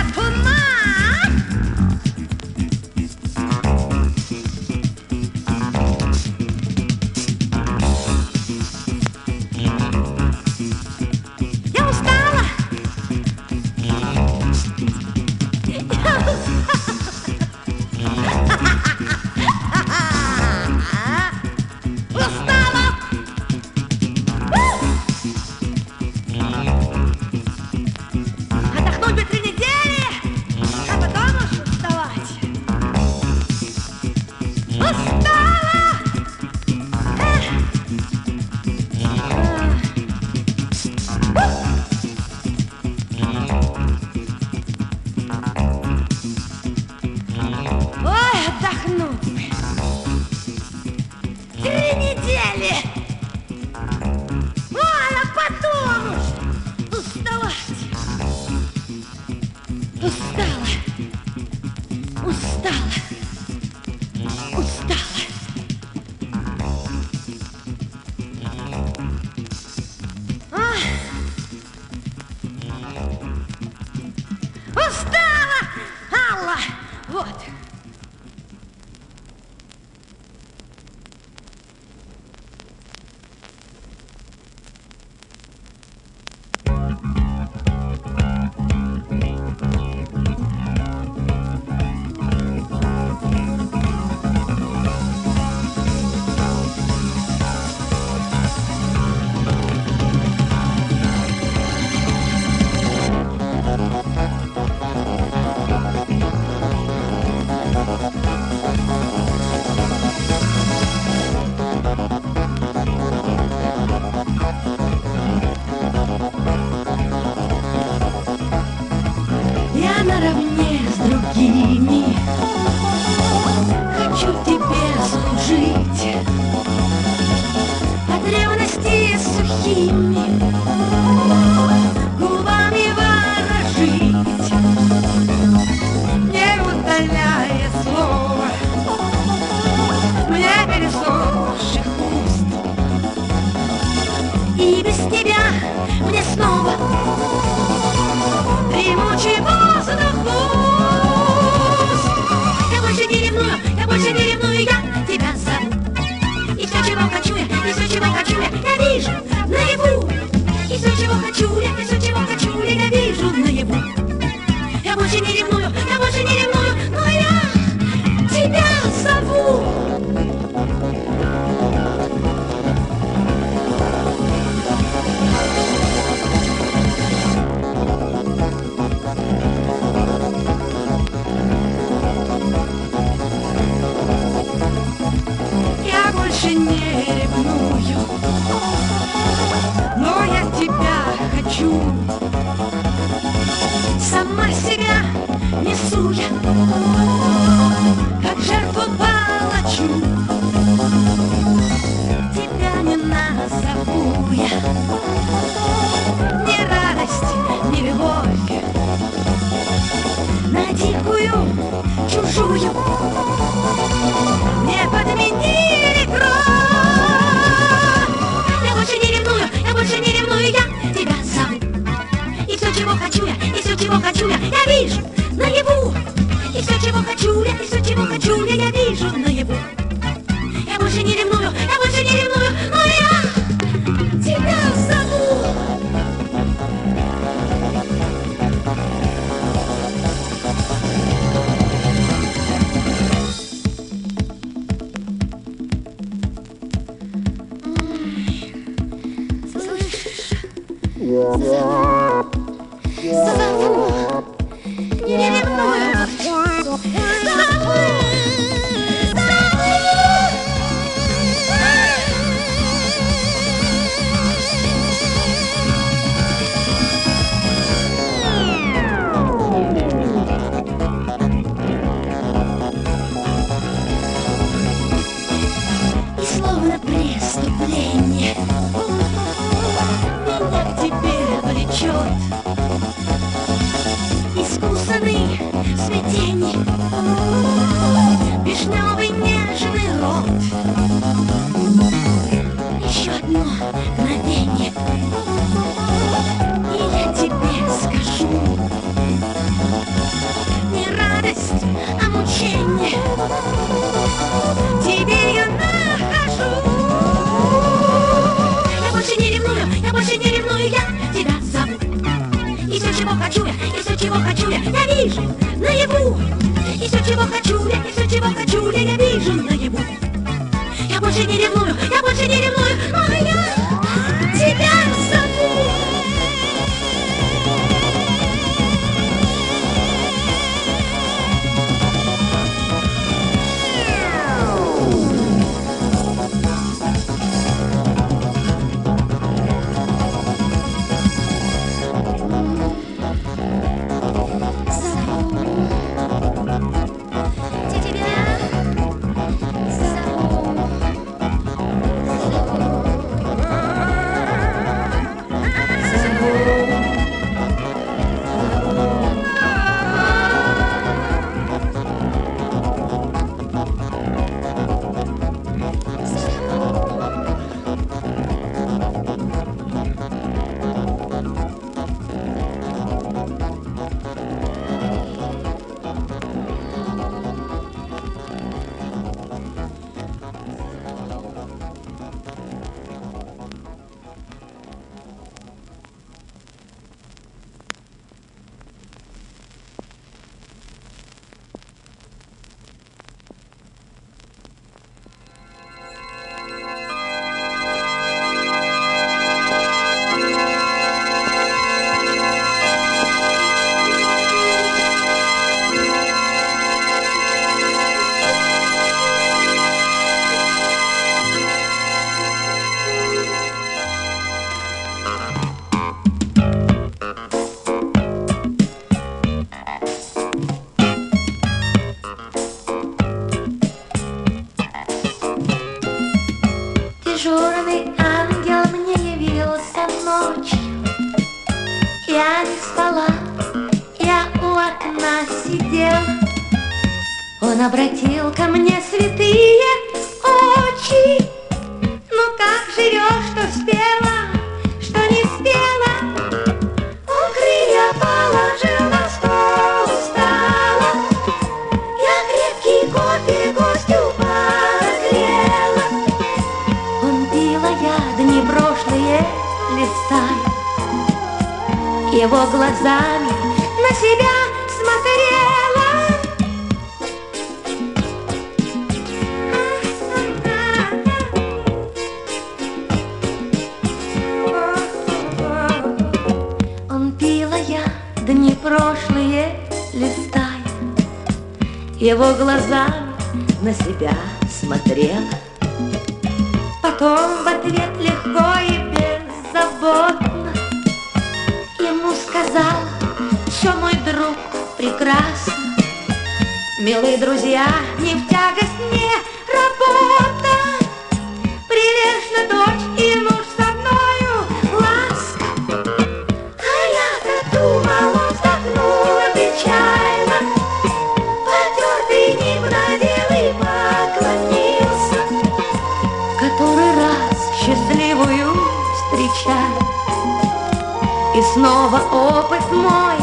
И снова опыт мой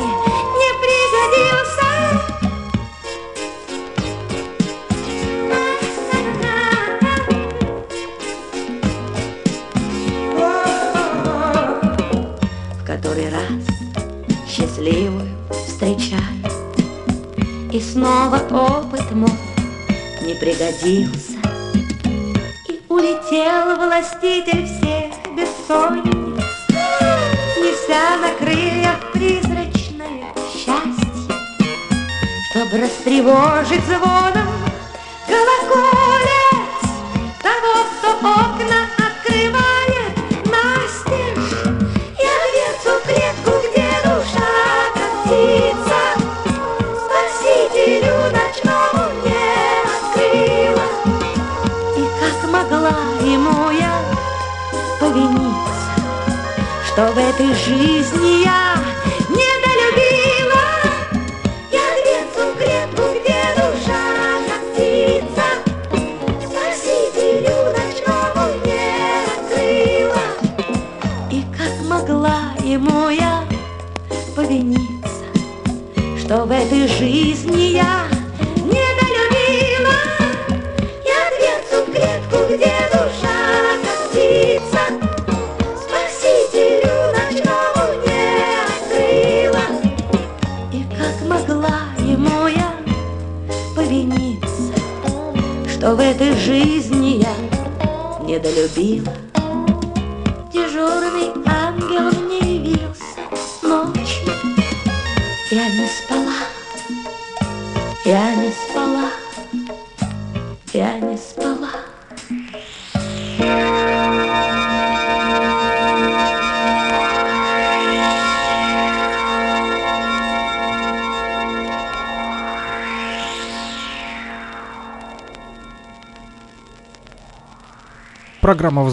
не пригодился. В который раз счастливую встречаю, И снова опыт мой не пригодился. И улетел властитель всех бессонниц. Летя на крыльях призрачное счастье, чтобы растревожить звоном колоколец Того, кто окна что в этой жизни я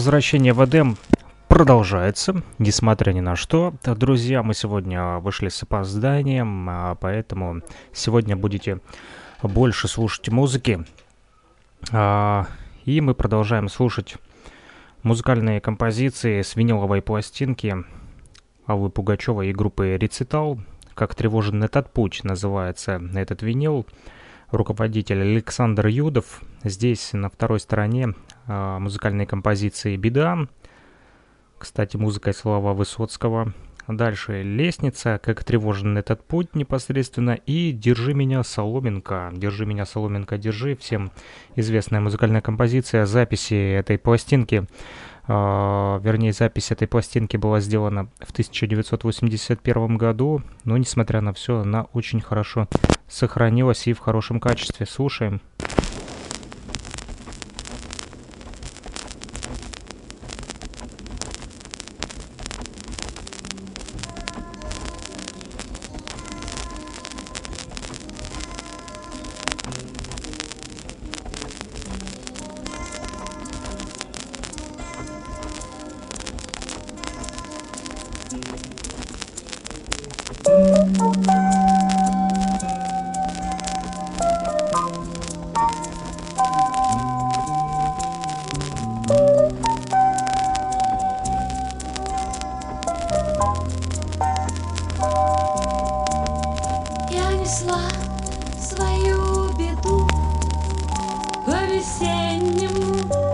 Программа возвращения в Эдем продолжается, несмотря ни на что. Друзья, мы сегодня вышли с опозданием, а поэтому сегодня будете больше слушать музыки. А, И мы продолжаем слушать музыкальные композиции с виниловой пластинки Аллы Пугачевой и группы «Рецитал». «Как тревожен этот путь» называется этот винил. Руководитель Александр Юдов. Здесь на второй стороне музыкальные композиции «Беда». Кстати, музыка и слова Высоцкого. Дальше «Лестница», «Как тревожен этот путь» непосредственно. И «Держи меня, Соломенко». «Держи меня, Соломенко, держи». Всем известная музыкальная композиция. Записи этой пластинки а, вернее, запись этой пластинки была сделана в 1981 году, но, несмотря на все, она очень хорошо сохранилась и в хорошем качестве. Слушаем. Несла свою беду по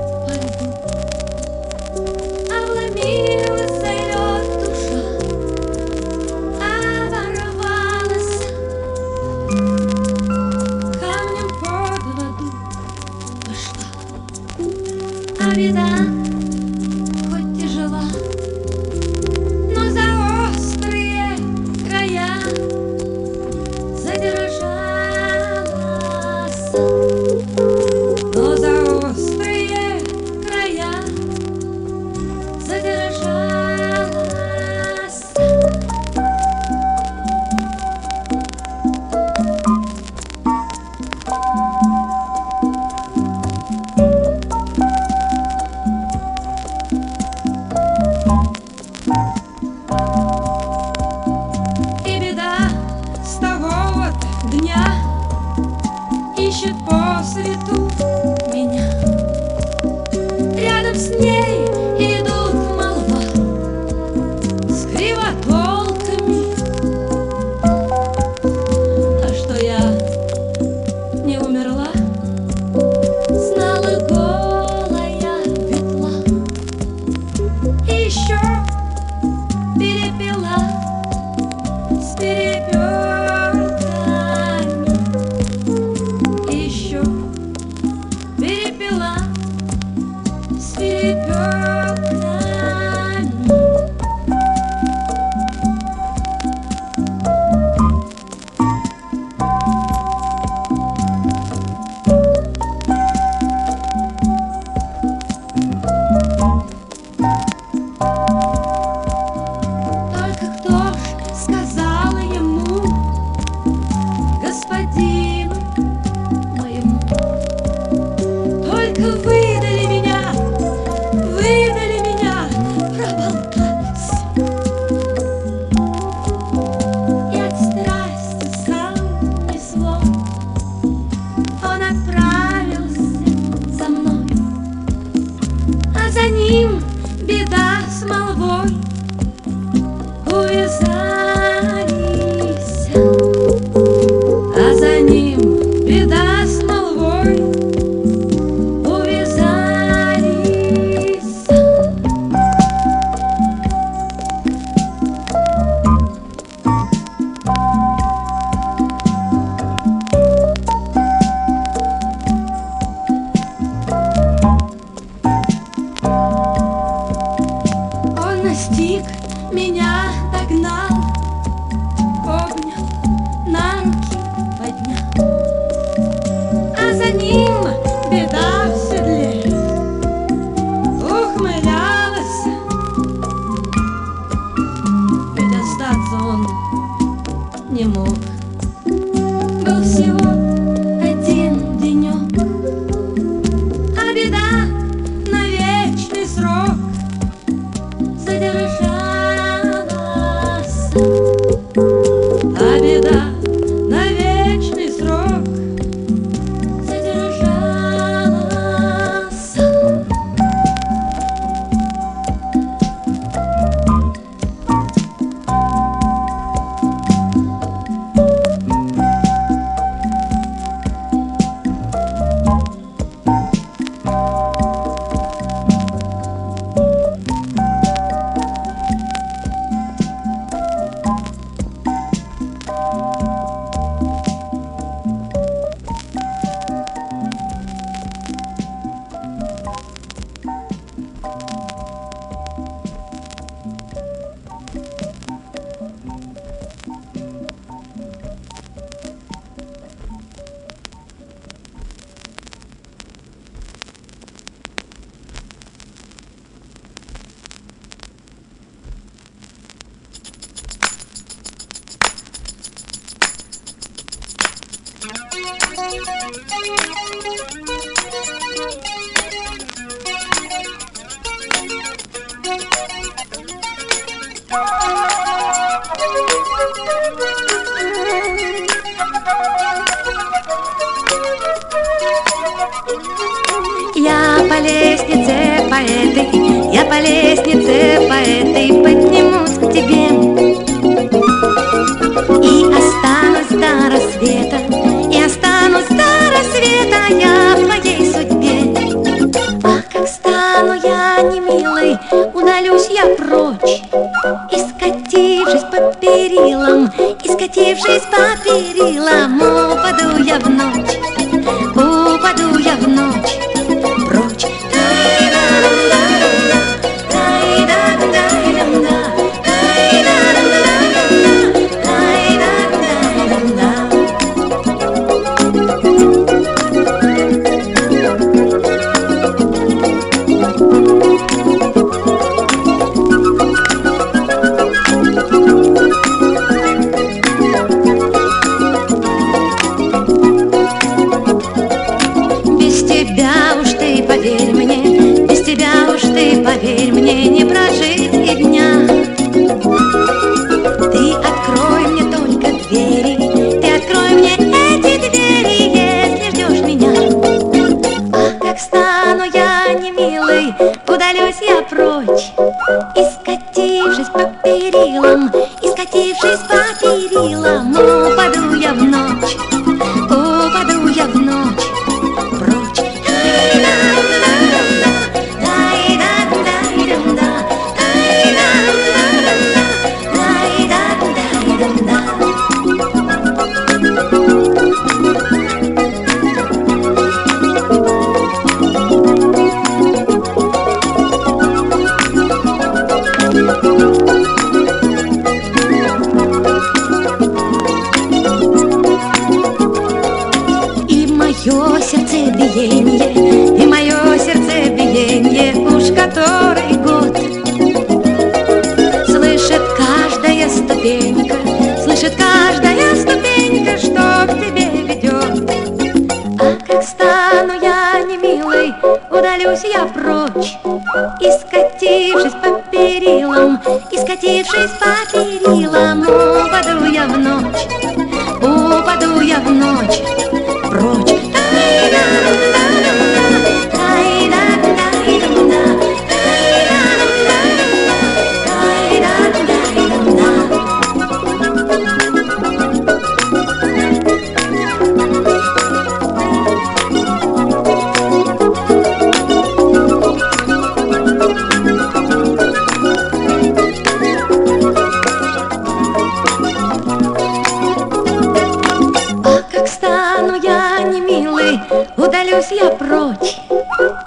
удалюсь я прочь.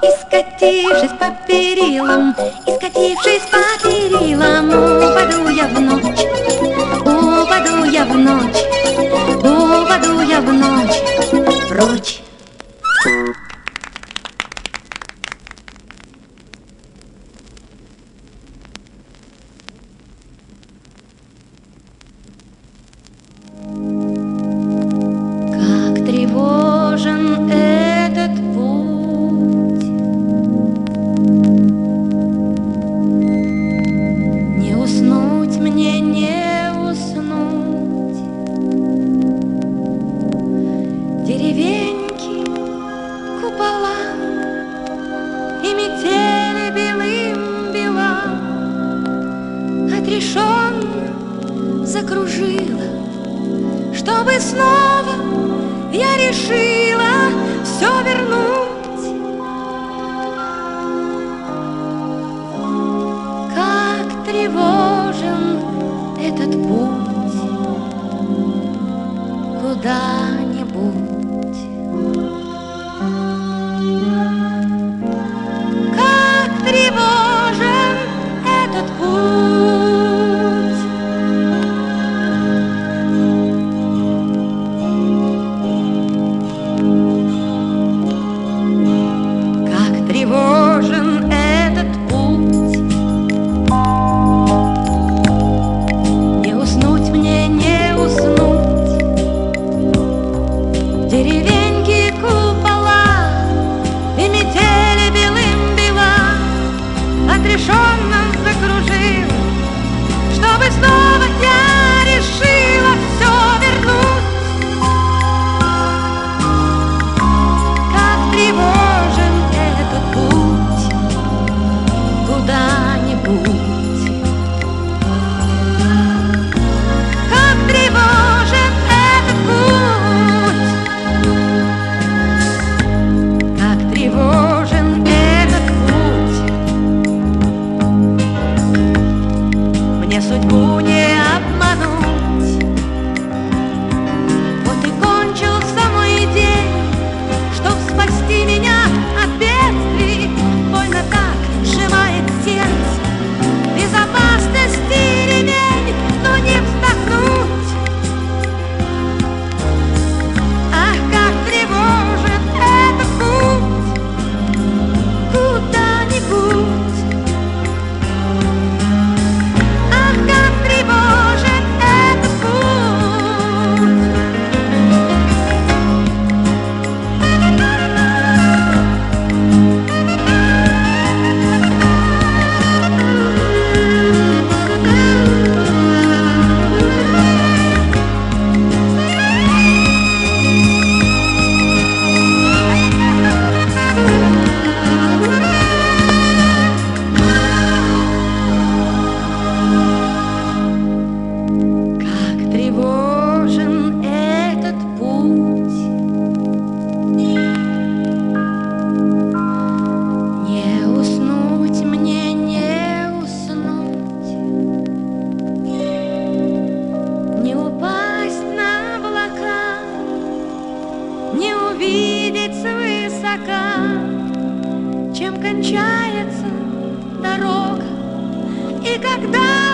И скатившись по перилам, далека, чем кончается дорога. И когда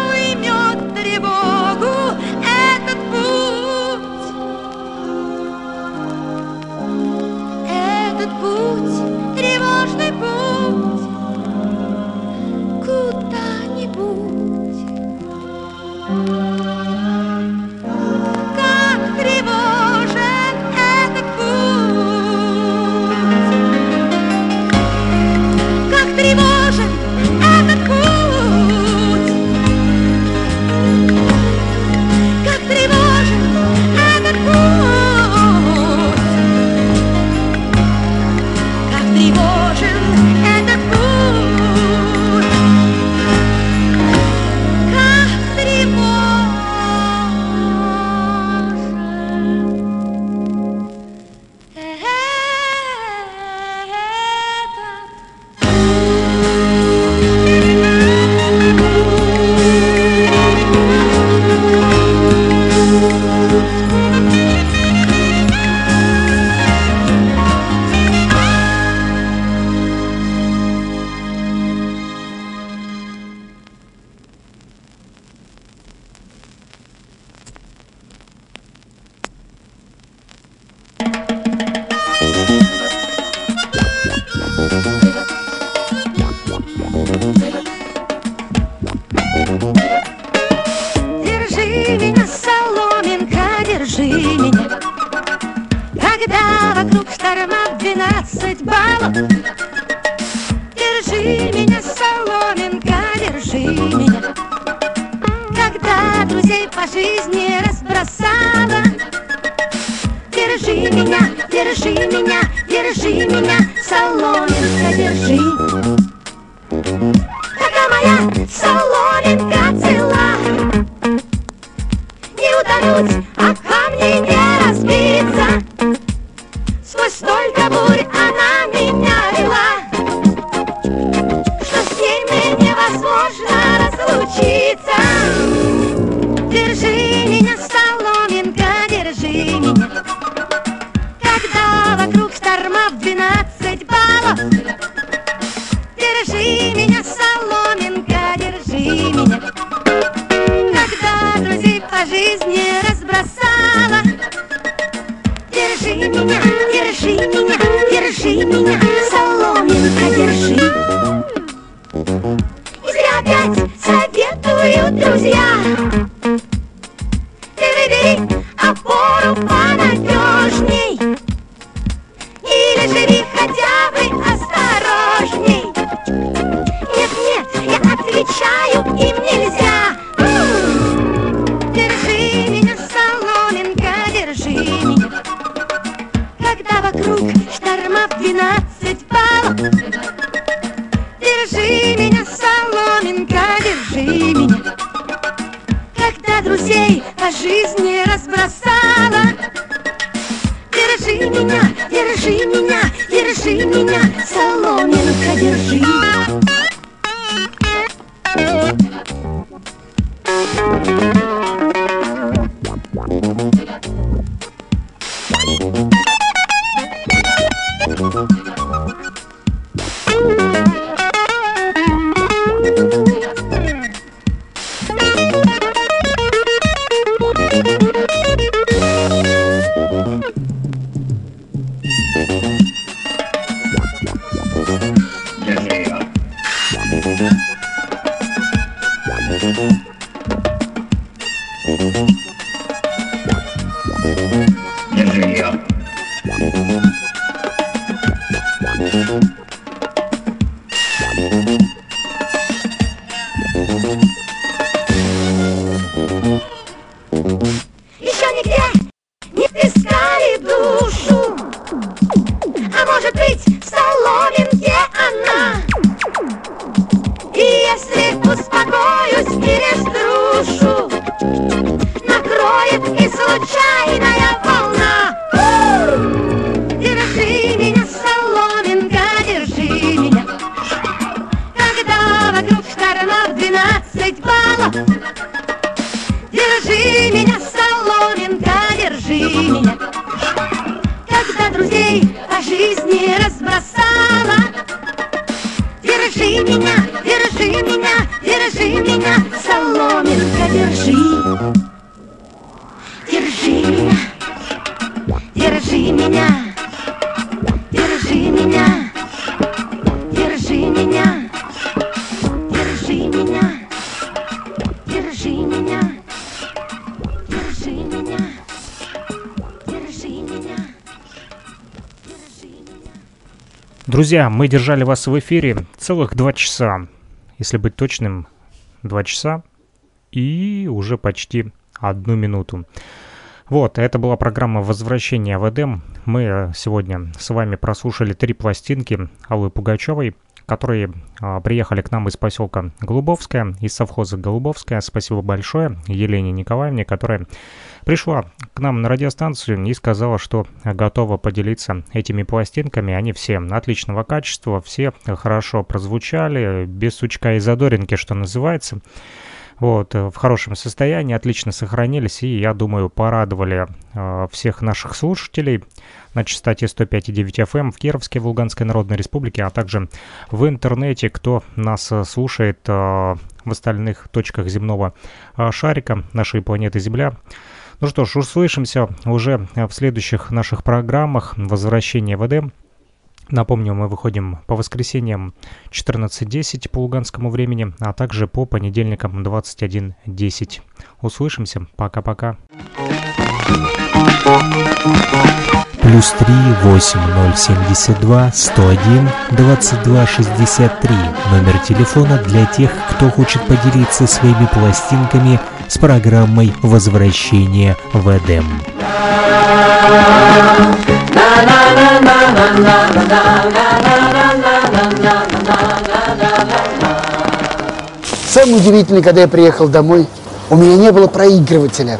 Друзья, мы держали вас в эфире целых два часа. Если быть точным, два часа и уже почти одну минуту. Вот, это была программа «Возвращение в Эдем». Мы э, сегодня с вами прослушали три пластинки Аллы Пугачевой, которые а, приехали к нам из поселка Голубовская, из совхоза Голубовская. Спасибо большое Елене Николаевне, которая пришла к нам на радиостанцию и сказала, что готова поделиться этими пластинками. Они все отличного качества, все хорошо прозвучали, без сучка и задоринки, что называется. Вот, в хорошем состоянии, отлично сохранились, и, я думаю, порадовали э, всех наших слушателей на частоте 105,9 FM в Кировске, в Луганской Народной Республике, а также в интернете, кто нас слушает э, в остальных точках земного э, шарика нашей планеты Земля. Ну что ж, услышимся уже в следующих наших программах «Возвращение в Эдем». Напомню, мы выходим по воскресеньям 14.10 по луганскому времени, а также по понедельникам 21.10. Услышимся. Пока-пока. Плюс три восемь ноль семьдесят два сто один двадцать два шестьдесят три. Номер телефона для тех, кто хочет поделиться своими пластинками с программой «Возвращение в Эдем». Самое удивительное, когда я приехал домой, у меня не было проигрывателя.